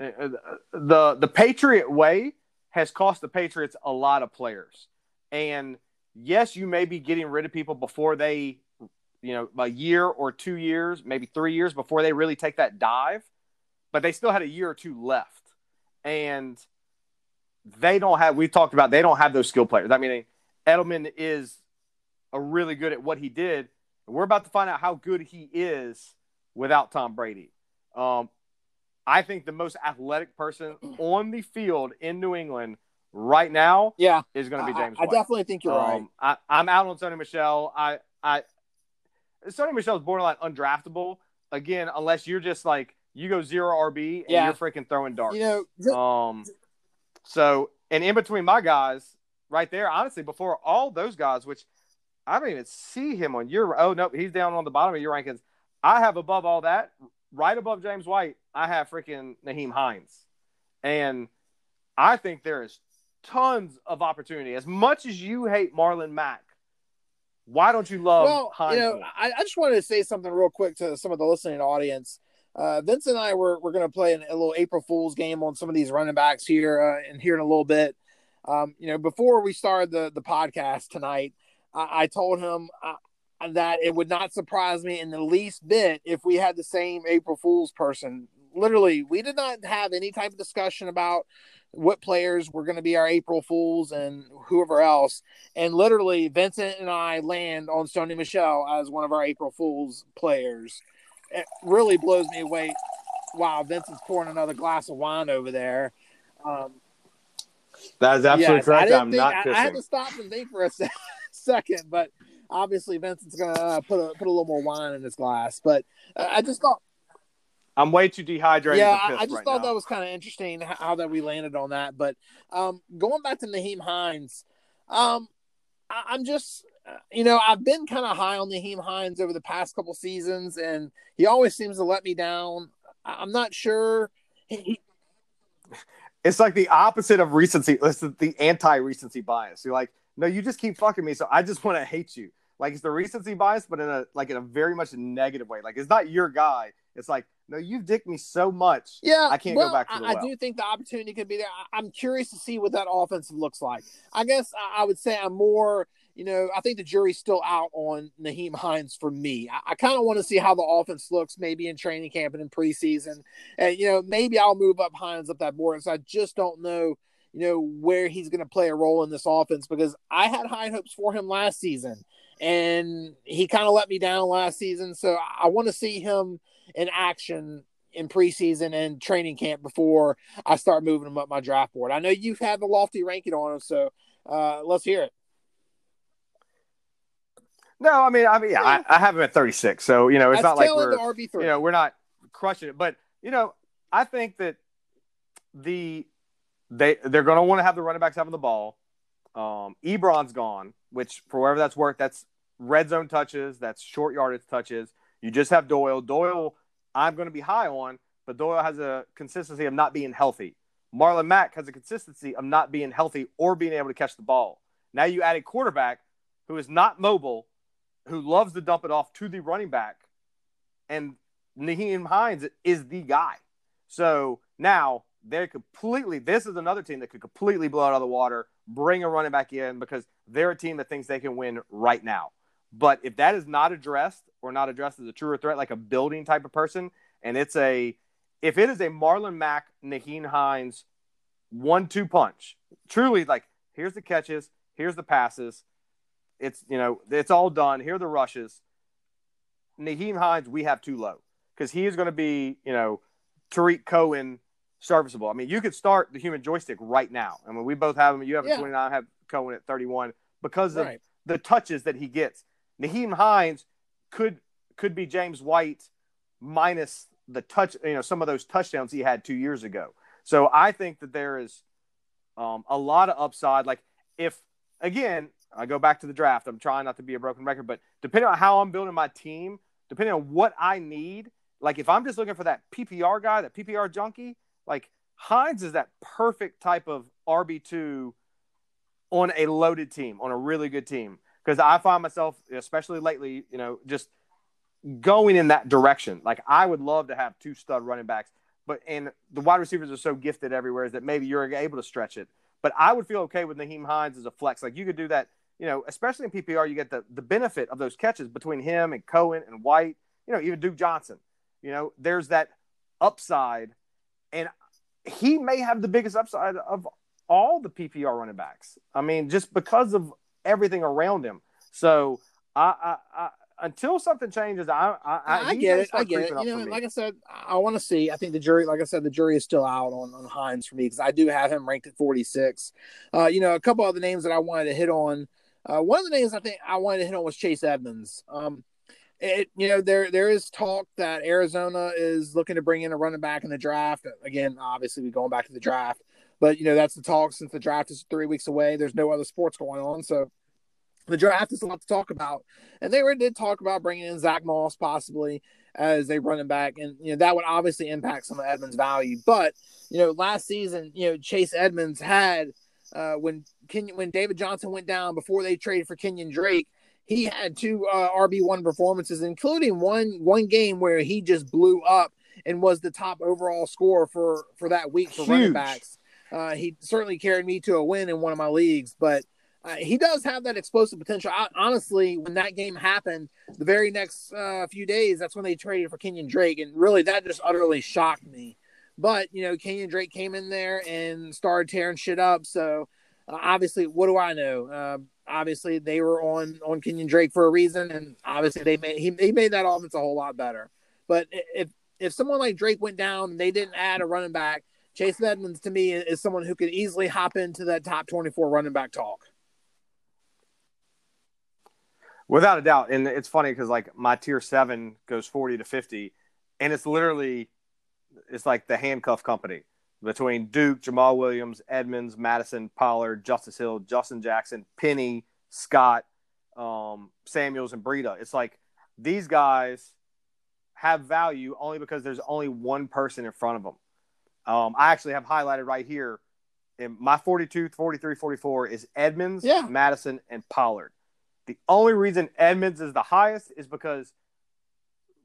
uh, uh, the the Patriot way has cost the Patriots a lot of players. And yes, you may be getting rid of people before they, you know, a year or two years, maybe three years before they really take that dive, but they still had a year or two left. And they don't have, we talked about, they don't have those skill players. I mean, Edelman is a really good at what he did. We're about to find out how good he is without Tom Brady. Um, I think the most athletic person on the field in New England right now, yeah, is going to be James. I, I definitely think you're um, right. I, am out on Sony Michel. I, I, Sony Michel is borderline undraftable again, unless you're just like you go zero RB and yeah. you're freaking throwing darts. You know, um, so and in between my guys, right there, honestly, before all those guys, which I don't even see him on your. Oh no, he's down on the bottom of your rankings. I have above all that, right above James White, I have freaking Nyheim Hines. And I think there is tons of opportunity. As much as you hate Marlon Mack, why don't you love well, Hines? You know, I, I, just wanted to say something real quick to some of the listening audience. Uh, Vince and I were we're going to play an, a little April Fool's game on some of these running backs here uh, and here in a little bit. Um, you know, before we started the the podcast tonight, I, I told him that it would not surprise me in the least bit if we had the same April Fool's person. Literally, we did not have any type of discussion about what players were going to be our April Fools and whoever else. And literally, Vincent and I land on Sony Michel as one of our April Fools players. It really blows me away. Wow, Vincent's pouring another glass of wine over there. Um, that is absolutely yes, correct. I'm think, not. I, I, had to stop and think for a second, but obviously Vincent's gonna uh, put a put a little more wine in his glass. But uh, I just thought I'm way too dehydrated. Yeah, I, I just right thought now. that was kind of interesting how, how, that we landed on that. But um, going back to Nyheim Hines, um, I, am just you know I've been kind of high on Nyheim Hines over the past couple seasons, and he always seems to let me down. I, am not sure. He, it's like the opposite of recency. Listen, the anti-recency bias. You're like, no, you just keep fucking me, so I just want to hate you. Like it's the recency bias, but in a like in a very much negative way. Like it's not your guy. It's like no, you've dicked me so much. Yeah, I can't well, go back to the I, well. I do think the opportunity could be there. I, am curious to see what that offense looks like. I guess I, I, would say I'm more. You know, I think the jury's still out on Nyheim Hines for me. I, I kind of want to see how the offense looks, maybe in training camp and in preseason, and you know, maybe I'll move up Hines up that board. So I just don't know you know, where he's going to play a role in this offense because I had high hopes for him last season and he kind of let me down last season. So I want to see him in action in preseason and training camp before I start moving him up my draft board. I know you've had the lofty ranking on him, so uh, let's hear it. No, I mean, I mean, yeah, I, I have him at 36, so you know, it's That's not like we're, RB3. you know, we're not crushing it, but you know, I think that the they they're going to want to have the running backs having the ball. Um, Ebron's gone, which for wherever that's worth, that's red zone touches, that's short yardage touches. You just have Doyle. Doyle, I'm going to be high on, but Doyle has a consistency of not being healthy. Marlon Mack has a consistency of not being healthy or being able to catch the ball. Now you add a quarterback who is not mobile, who loves to dump it off to the running back, and Nyheim Hines is the guy. So now they're completely. This is another team that could completely blow out of the water, bring a running back in because they're a team that thinks they can win right now. But if that is not addressed or not addressed as a truer threat, like a building type of person, and it's a if it is a Marlon Mack, Nyheim Hines one-two punch, truly like here's the catches, here's the passes, it's you know it's all done. Here are the rushes. Nyheim Hines, we have too low because he is going to be you know Tarik Cohen serviceable. I mean, you could start the human joystick right now. I mean, we both have him. You have a 29, I have Cohen at 31 because of right. the touches that he gets. Nyheim Hines could could be James White minus the touch, you know, some of those touchdowns he had two years ago. So I think that there is um, a lot of upside. Like if again, I go back to the draft. I'm trying not to be a broken record, but depending on how I'm building my team, depending on what I need, like if I'm just looking for that PPR guy, that PPR junkie, like Hines is that perfect type of RB2 on a loaded team, on a really good team. Because I find myself, especially lately, you know, just going in that direction. Like I would love to have two stud running backs, but and the wide receivers are so gifted everywhere is that maybe you're able to stretch it. But I would feel okay with Nyheim Hines as a flex. Like you could do that, you know, especially in PPR, you get the, the benefit of those catches between him and Cohen and White, you know, even Duke Johnson. You know, there's that upside. And he may have the biggest upside of all the PPR running backs. I mean, just because of everything around him. So I, I, I until something changes, I I, I get it. I get it. You know, like I said, I want to see. I think the jury, like I said, the jury is still out on, on Hines for me because I do have him ranked at 46. Uh, you know, a couple other names that I wanted to hit on. Uh, one of the names I think I wanted to hit on was Chase Edmonds. Um, it you know there there is talk that Arizona is looking to bring in a running back in the draft. Again, obviously we're going back to the draft, but you know that's the talk since the draft is three weeks away. There's no other sports going on, so the draft is a lot to talk about. And they did talk about bringing in Zach Moss possibly as a running back, and you know that would obviously impact some of Edmonds' value. But you know, last season, you know Chase Edmonds had uh, when Kenyon, when David Johnson went down before they traded for Kenyon Drake. He had two uh, RB one performances, including one one game where he just blew up and was the top overall scorer for for that week for Huge. running backs. Uh, he certainly carried me to a win in one of my leagues, but uh, he does have that explosive potential. I, honestly, when that game happened, the very next uh, few days, that's when they traded for Kenyon Drake, and really that just utterly shocked me. But you know, Kenyon Drake came in there and started tearing shit up. So uh, obviously, what do I know? Obviously, they were on on Kenyon Drake for a reason, and obviously they made he, he made that offense a whole lot better. But if if someone like Drake went down and they didn't add a running back, Chase Edmonds to me is someone who could easily hop into that top twenty four running back talk. Without a doubt. And it's funny because like my tier seven goes 40 to 50, and it's literally it's like the handcuff company between Duke, Jamaal Williams, Edmonds, Mattison, Pollard, Justice Hill, Justin Jackson, Penny, Scott, um, Samuels, and Breida. It's like these guys have value only because there's only one person in front of them. Um, I actually have highlighted right here in my 42, 43, 44 is Edmonds, yeah. Mattison, and Pollard. The only reason Edmonds is the highest is because,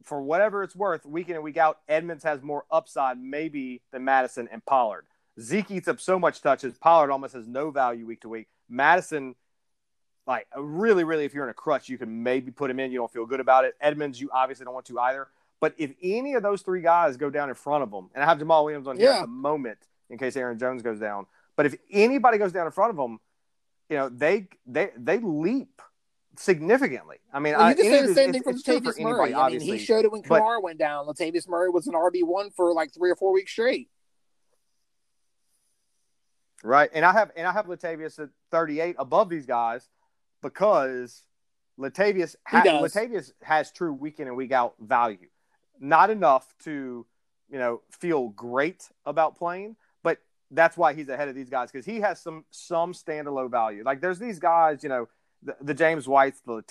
for whatever it's worth, week in and week out, Edmonds has more upside maybe than Mattison and Pollard. Zeke eats up so much touches. Pollard almost has no value week to week. Mattison, like really, really, if you're in a crutch, you can maybe put him in. You don't feel good about it. Edmonds, you obviously don't want to either. But if any of those three guys go down in front of them, and I have Jamaal Williams on here yeah. at the moment in case Aaron Jones goes down, but if anybody goes down in front of them, you know they they they leap significantly. I mean, well, you can say the same thing for Latavius Murray. I mean, he showed it when Kamara but, went down. Latavius Murray was an RB one for like three or four weeks straight. Right, and I have and I have Latavius at thirty eight above these guys because Latavius ha- Latavius has true week in and week out value. Not enough to you know feel great about playing, but that's why he's ahead of these guys because he has some some standalone value. Like there's these guys, you know the, the James Whites. The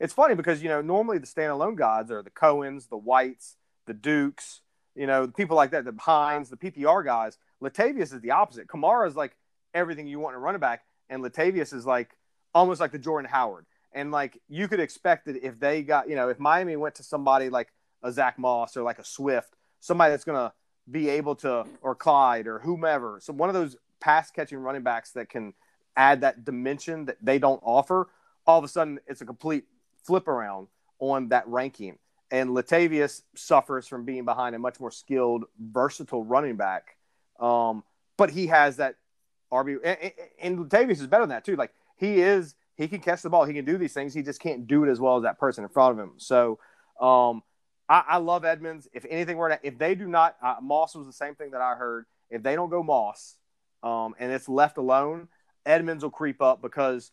it's funny because you know normally the standalone gods are the Cohens, the Whites, the Dukes, you know, the people like that, the Hines, the PPR guys. Latavius is the opposite. Kamara is like everything you want in a running back, and Latavius is like almost like the Jordan Howard. And like you could expect that if they got, you know, if Miami went to somebody like a Zach Moss or like a Swift, somebody that's to be able to, or Clyde or whomever. So one of those pass catching running backs that can add that dimension that they don't offer. All of a sudden, it's a complete flip around on that ranking. And Latavius suffers from being behind a much more skilled, versatile running back. Um, but he has that RB, and, and Latavius is better than that too. Like he is, he can catch the ball, he can do these things. He just can't do it as well as that person in front of him. So, um, I, I, love Edmonds. If anything were to, if they do not, uh, Moss was the same thing that I heard. If they don't go Moss, um, and it's left alone, Edmonds will creep up because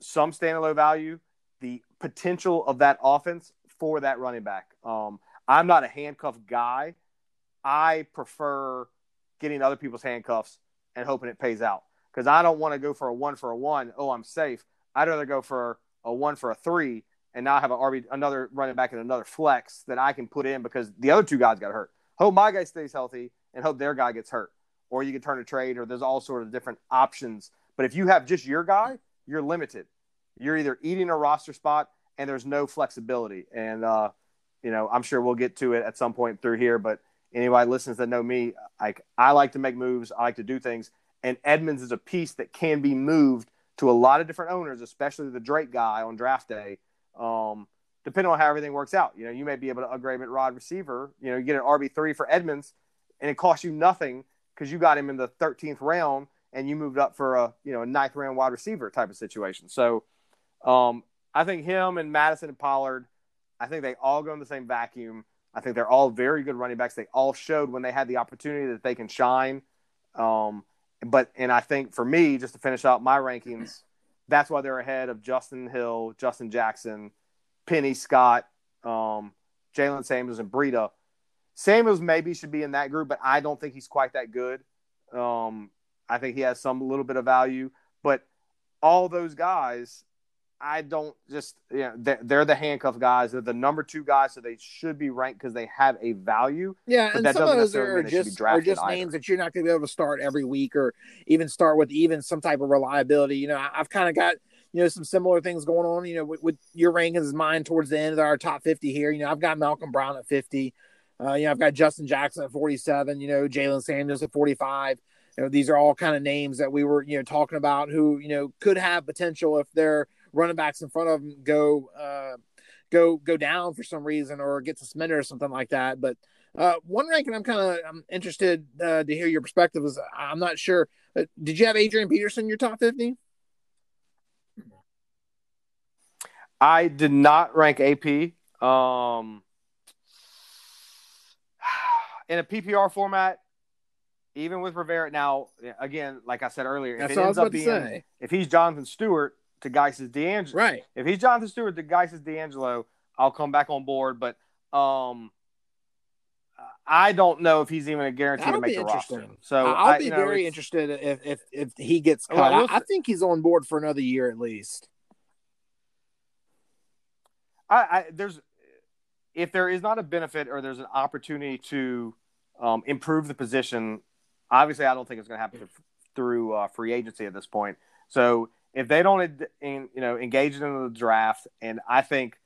some stand low value, the potential of that offense for that running back. Um, I'm not a handcuff guy. I prefer getting other people's handcuffs and hoping it pays out because I don't want to go for a one for a one. Oh, I'm safe. I'd rather go for a one for a three and now have an RB another running back and another flex that I can put in because the other two guys got hurt. Hope my guy stays healthy and hope their guy gets hurt. Or you can turn a trade, or there's all sort of different options. But if you have just your guy, you're limited. You're either eating a roster spot and there's no flexibility. And uh, you know, I'm sure we'll get to it at some point through here. But anybody listens that know me, like I like to make moves, I like to do things, and Edmonds is a piece that can be moved to a lot of different owners, especially the Drake guy on draft day. Um, depending on how everything works out, you know, you may be able to upgrade at Rod receiver. You know, you get an RB three for Edmonds, and it costs you nothing because you got him in the 13th round and you moved up for a you know a ninth round wide receiver type of situation. So um, I think him and Mattison and Pollard, I think they all go in the same vacuum. I think they're all very good running backs. They all showed when they had the opportunity that they can shine. Um, but and I think for me, just to finish out my rankings, that's why they're ahead of Justin Hill, Justin Jackson, Penny Scott, um, Jaylen Samuels, and Breida. Samuels maybe should be in that group, but I don't think he's quite that good. Um, I think he has some little bit of value, but all those guys, I don't just you know they're, they're the handcuff guys. They're the number two guys, so they should be ranked because they have a value. Yeah, and some of those are just are just either. names that you're not going to be able to start every week, or even start with even some type of reliability. You know, I, have kind of got you know some similar things going on. You know, with, with your rankings, mine towards the end of our top 50 here. You know, I've got Malcolm Brown at 50. Uh, you know, I've got Justin Jackson at 47. You know, Jaylen Samuels at 45 you know, these are all kind of names that we were, you know, talking about who, you know, could have potential if their running backs in front of them go, uh, go, go down for some reason or get suspended or something like that. But uh, one ranking I'm kind of I'm interested uh, to hear your perspective is I'm not sure. Uh, did you have Adrian Peterson in your top 50? I did not rank AP. Um, in a PPR format, even with Rivera now, again, like I said earlier, if That's it ends up being if he's Jonathan Stewart to Guice's DeAngelo, right? If he's Jonathan Stewart to Guice's DeAngelo, I'll come back on board. But um, I don't know if he's even a guarantee That'll to make the roster. So I'll I, be know, very interested if, if if he gets cut. Well, I, I think he's on board for another year at least. I, I, there's if there is not a benefit or there's an opportunity to um, improve the position Obviously, I don't think it's going to happen through uh, free agency at this point. So if they don't, in, you know, engage in the draft, and I think,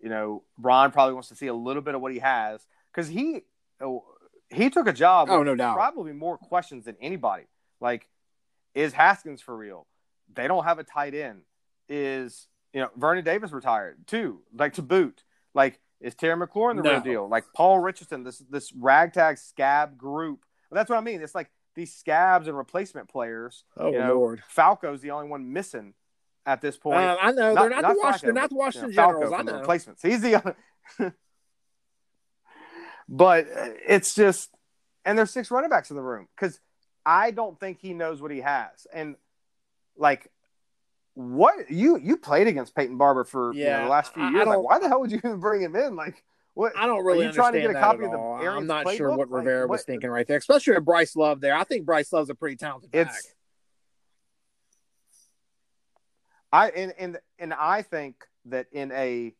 you know, Ron probably wants to see a little bit of what he has because he oh, he took a job. Oh, no doubt. Probably more questions than anybody. Like, is Haskins for real? They don't have a tight end. Is you know Vernon Davis retired too? Like to boot. Like is Terry McLaurin the no. real deal? Like Paul Richardson, this this ragtag scab group that's what I mean. It's like these scabs and replacement players. Oh you know, Lord, Falco's the only one missing at this point. Uh, I know not, they're not, not the Washington, they're not the Washington you know, Generals. I know the replacements. He's the. Other. But it's just, and there's six running backs in the room because I don't think he knows what he has, and like what you you played against Peyton Barber for yeah, you know, the last few years. Like, why the hell would you even bring him in? Like, what I don't really. Are you trying to get a copy of the I'm not playbook? sure what Rivera like, was what? thinking right there, especially with Bryce Love there. I think Bryce Love's a pretty talented back. I and and and I think that in a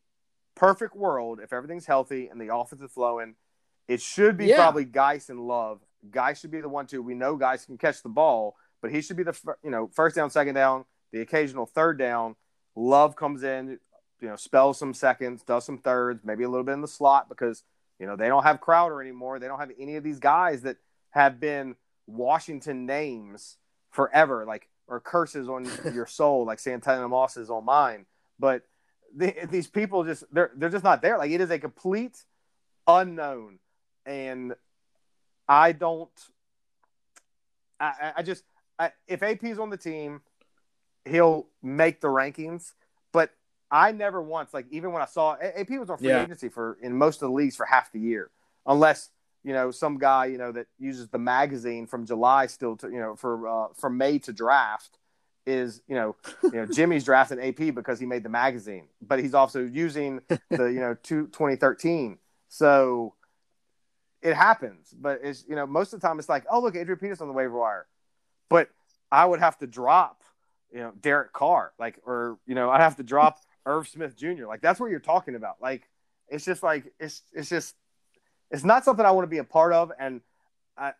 perfect world, if everything's healthy and the offense is flowing, it should be yeah. probably Guice and Love. Guice should be the one too. We know Guice can catch the ball, but he should be the you know first down, second down, the occasional third down. Love comes in, you know, spells some seconds, does some thirds, maybe a little bit in the slot because You know, they don't have Crowder anymore. They don't have any of these guys that have been Washington names forever, like or curses on your soul, like Santana Moss is on mine. But these people just they're they're just not there. Like it is a complete unknown, and I don't. I, I just I, if AP's on the team, he'll make the rankings. I never once like even when I saw AP was on free yeah. agency for in most of the leagues for half the year, unless you know some guy you know that uses the magazine from July still to you know for uh, from May to draft is you know you know Jimmy's drafting AP because he made the magazine, but he's also using the you know two, 2013. So it happens, but it's you know most of the time it's like oh look Adrian Peterson on the waiver wire, but I would have to drop you know Derek Carr like or you know I'd have to drop Irv Smith Jr. like that's what you're talking about like it's just like it's it's just it's not something I want to be a part of and I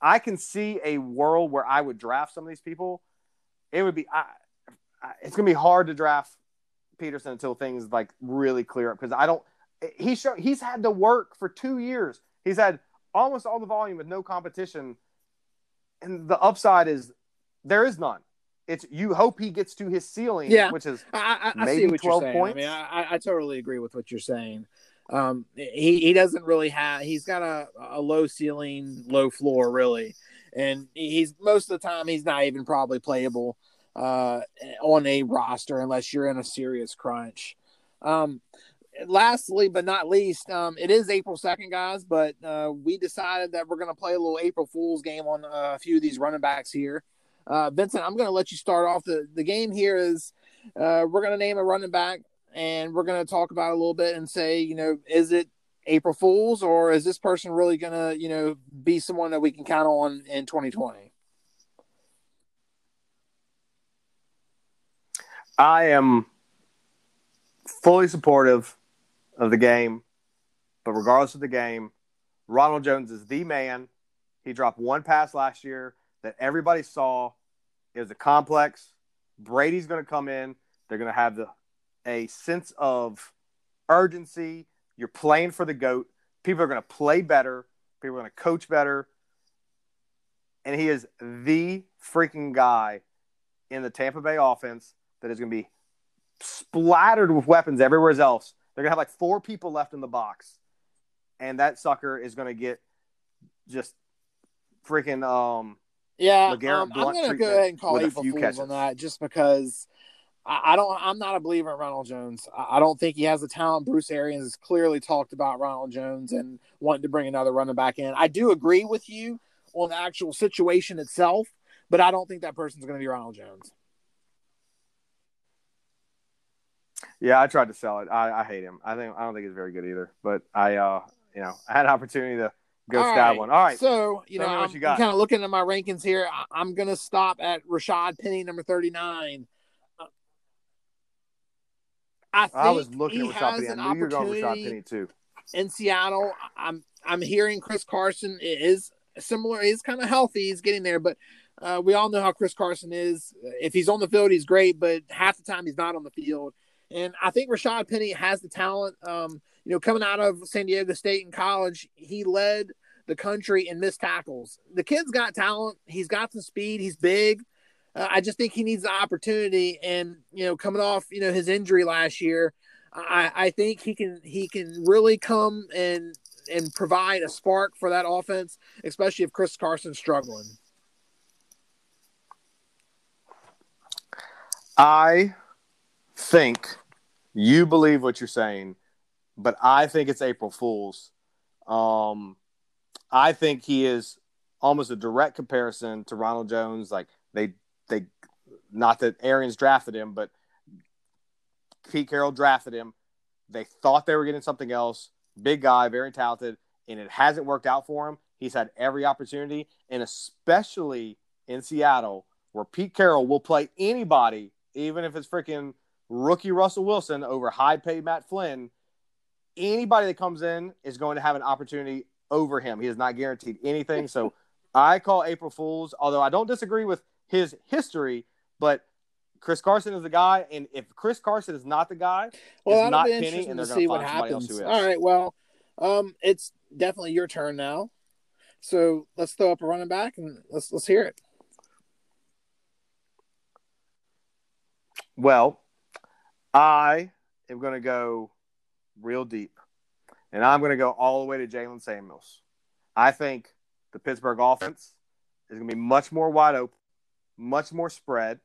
I can see a world where I would draft some of these people it would be I, I, it's gonna be hard to draft Peterson until things like really clear up because I don't. He show he's had to work for two years. He's had almost all the volume with no competition, and the upside is there is none. It's you hope he gets to his ceiling, yeah. which is I, I, maybe I twelve points. I mean, I, I totally agree with what you're saying. Um, he he doesn't really have. He's got a, a low ceiling, low floor, really and he's most of the time he's not even probably playable uh, on a roster unless you're in a serious crunch. Um, lastly, but not least, um, it is April 2nd, guys, but uh, we decided that we're going to play a little April Fool's game on uh, a few of these running backs here. Uh, Vincent, I'm going to let you start off. The, the game here is uh, we're going to name a running back and we're going to talk about a little bit and say, you know, is it April Fools, or is this person really going to, you know, be someone that we can count on in 2020? I am fully supportive of the game, but regardless of the game, Ronald Jones is the man. He dropped one pass last year that everybody saw. Was a complex. Brady's going to come in. They're going to have the a sense of urgency you're playing for the GOAT. People are going to play better. People are going to coach better. And he is the freaking guy in the Tampa Bay offense that is going to be splattered with weapons everywhere else. They're going to have like four people left in the box. And that sucker is going to get just freaking um yeah, um, I'm going to go ahead and call April Fools catches. on that just because I, don't. I'm not a believer in Ronald Jones. I, don't think he has the talent. Bruce Arians has clearly talked about Ronald Jones and wanting to bring another running back in. I do agree with you on the actual situation itself, but I don't think that person's going to be Ronald Jones. Yeah, I tried to sell it. I, I hate him. I think I don't think he's very good either. But I, uh, you know, I had an opportunity to go All stab right. one. All right. So you know, I'm kind of looking at my rankings here. I, am going to stop at Rashad Penny, number 39. I, I was looking at Rashad Penny. I knew you were going Rashad Penny too. In Seattle, I'm I'm hearing Chris Carson is similar. He's kind of healthy. He's getting there, but uh, we all know how Chris Carson is. If he's on the field, he's great, but half the time he's not on the field. And I think Rashad Penny has the talent. Um, you know, coming out of San Diego State in college, he led the country in missed tackles. The kid's got talent. He's got some speed. He's big. Uh, I just think he needs the opportunity, and you know, coming off you know his injury last year, I, I think he can he can really come and and provide a spark for that offense, especially if Chris Carson's struggling. I think you believe what you're saying, but I think it's April Fool's. Um, I think he is almost a direct comparison to Ronald Jones. Like they they not that Arians drafted him, but Pete Carroll drafted him. They thought they were getting something else. Big guy, very talented, and it hasn't worked out for him. He's had every opportunity, and especially in Seattle, where Pete Carroll will play anybody, even if it's freaking rookie Russell Wilson over high paid Matt Flynn. Anybody that comes in is going to have an opportunity over him. He is not guaranteed anything. So I call April Fools, although I don't disagree with his history, but Chris Carson is the guy, and if Chris Carson is not the guy, well, it's not Penny, and they're going to find somebody else who is. All right, well, Um, it's definitely your turn now. So let's throw up a running back and let's let's hear it. Well, I am going to go real deep, and I'm going to go all the way to Jaylen Samuels. I think the Pittsburgh offense is going to be much more wide open, much more spread.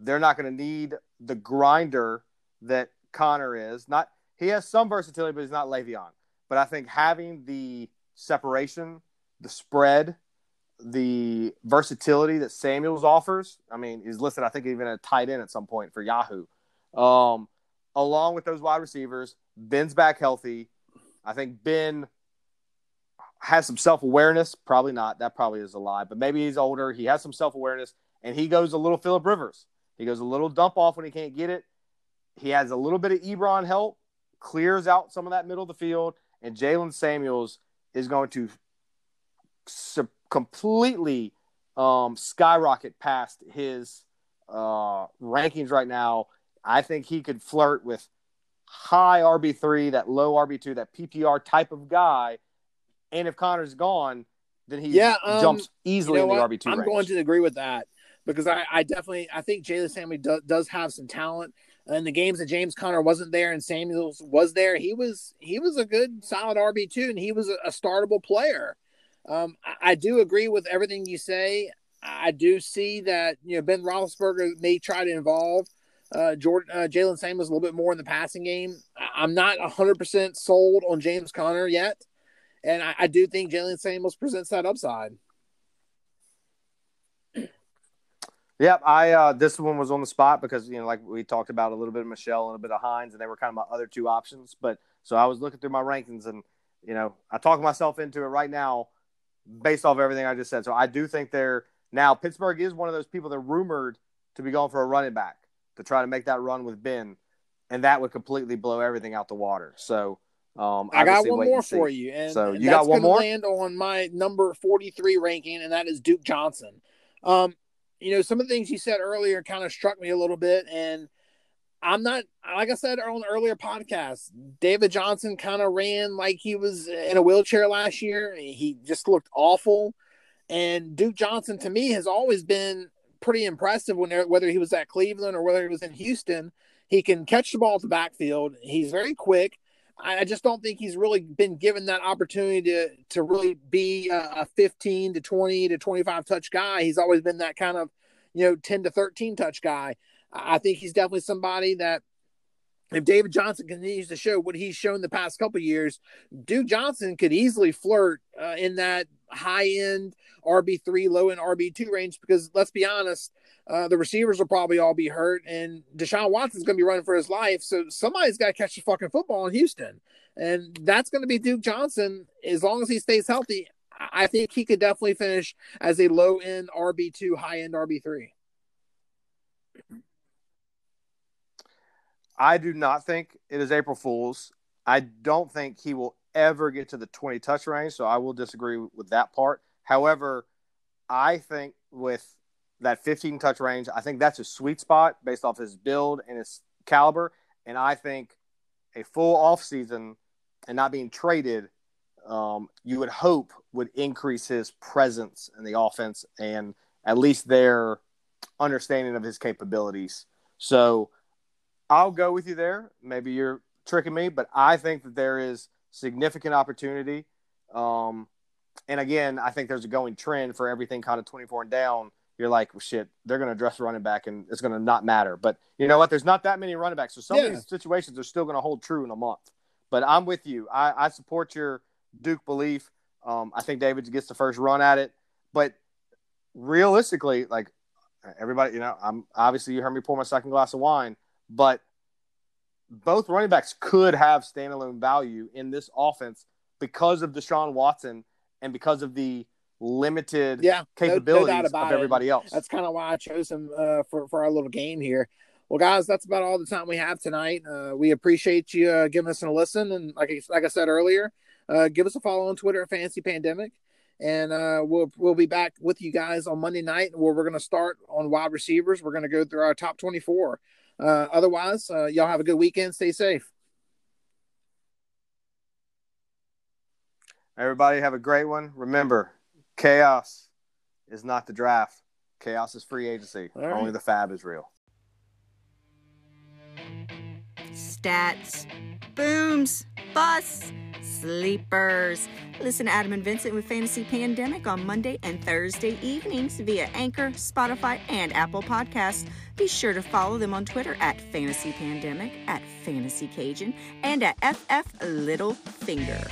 They're not going to need the grinder that Conner is. Not he has some versatility, but he's not Le'Veon. But I think having the separation, the spread, the versatility that Samuels offers. I mean, he's listed, I think, even a tight end at some point for Yahoo. Um, along with those wide receivers, Ben's back healthy. I think Ben has some self awareness. Probably not. That probably is a lie, but maybe he's older. He has some self awareness, and he goes a little Philip Rivers. He goes a little dump off when he can't get it. He has a little bit of Ebron help, clears out some of that middle of the field, and Jaylen Samuels is going to su- completely um, skyrocket past his uh, rankings right now. I think he could flirt with high RB3, that low RB2, that PPR type of guy. And if Conner's gone, then he yeah, um, jumps easily you know in the? RB2 I'm range. going to agree with that because I, I definitely I think Jaylen Samuel do, does have some talent. In the games that James Conner wasn't there and Samuels was there, he was he was a good solid RB two and he was a, a startable player. Um, I, I do agree with everything you say. I do see that you know Ben Roethlisberger may try to involve uh, Jordan uh, Jaylen Samuels a little bit more in the passing game. I'm not 100 percent sold on James Conner yet, and I, I do think Jaylen Samuels presents that upside. Yep, I uh, this one was on the spot because you know, like we talked about a little bit of Michelle and a bit of Hines, and they were kind of my other two options. But so I was looking through my rankings, and you know, I talked myself into it right now, based off everything I just said. So I do think they're now Pittsburgh is one of those people that rumored to be going for a running back to try to make that run with Ben, and that would completely blow everything out the water. So um, I got one more for you, and So you got one more? Land on my number forty-three ranking, and that is Duke Johnson. Um, you know, some of the things you said earlier kind of struck me a little bit, and I'm not like I said on earlier podcast. David Johnson kind of ran like he was in a wheelchair last year. He just looked awful, and Duke Johnson to me has always been pretty impressive when whether he was at Cleveland or whether he was in Houston. He can catch the ball at the backfield. He's very quick. I just don't think he's really been given that opportunity to to really be a, a 15 to 20 to 25 touch guy. He's always been that kind of, you know, 10 to 13 touch guy. I think he's definitely somebody that if David Johnson continues to show what he's shown the past couple years, Duke Johnson could easily flirt uh, in that high end RB3, low end RB2 range because let's be honest, uh, the receivers will probably all be hurt, and Deshaun Watson's going to be running for his life. So somebody's got to catch the fucking football in Houston, and that's going to be Duke Johnson as long as he stays healthy. I think he could definitely finish as a low end RB two, high end RB three. I do not think it is April Fool's. I don't think he will ever get to the 20 touch range, so I will disagree with that part. However, I think with that 15 touch range, I think that's a sweet spot based off his build and his caliber. And I think a full off season and not being traded, um, you would hope would increase his presence in the offense and at least their understanding of his capabilities. So I'll go with you there. Maybe you're tricking me, but I think that there is significant opportunity. Um, and again, I think there's a going trend for everything kind of 24 and down. You're like, well, shit, they're going to address running back and it's going to not matter. But you know what? There's not that many running backs. So some Yeah. of these situations are still going to hold true in a month. But I'm with you. I, I support your Duke belief. Um, I think David gets the first run at it. But realistically, like everybody, you know, I'm obviously you heard me pour my second glass of wine, but both running backs could have standalone value in this offense because of Deshaun Watson and because of the limited Yeah, no- no capabilities doubt about of it. everybody else. That's kind of why I chose him uh, for for our little game here. Well, guys, that's about all the time we have tonight. Uh, we appreciate you uh, giving us a listen, and like I, like I said earlier, uh, give us a follow on Twitter at Fantasy Pandemic, and uh, we'll we'll be back with you guys on Monday night where we're going to start on wide receivers. We're going to go through our top twenty four. Uh, otherwise, uh, y'all have a good weekend. Stay safe. Everybody have a great one. Remember, chaos is not the draft. Chaos is free agency. All right. Only the fab is real. Stats, booms, busts, sleepers. Listen to Adam and Vincent with Fantasy Pandemic on Monday and Thursday evenings via Anchor, Spotify, and Apple Podcasts. Be sure to follow them on Twitter at Fantasy Pandemic, at Fantasy Cajun, and at FF Littlefinger.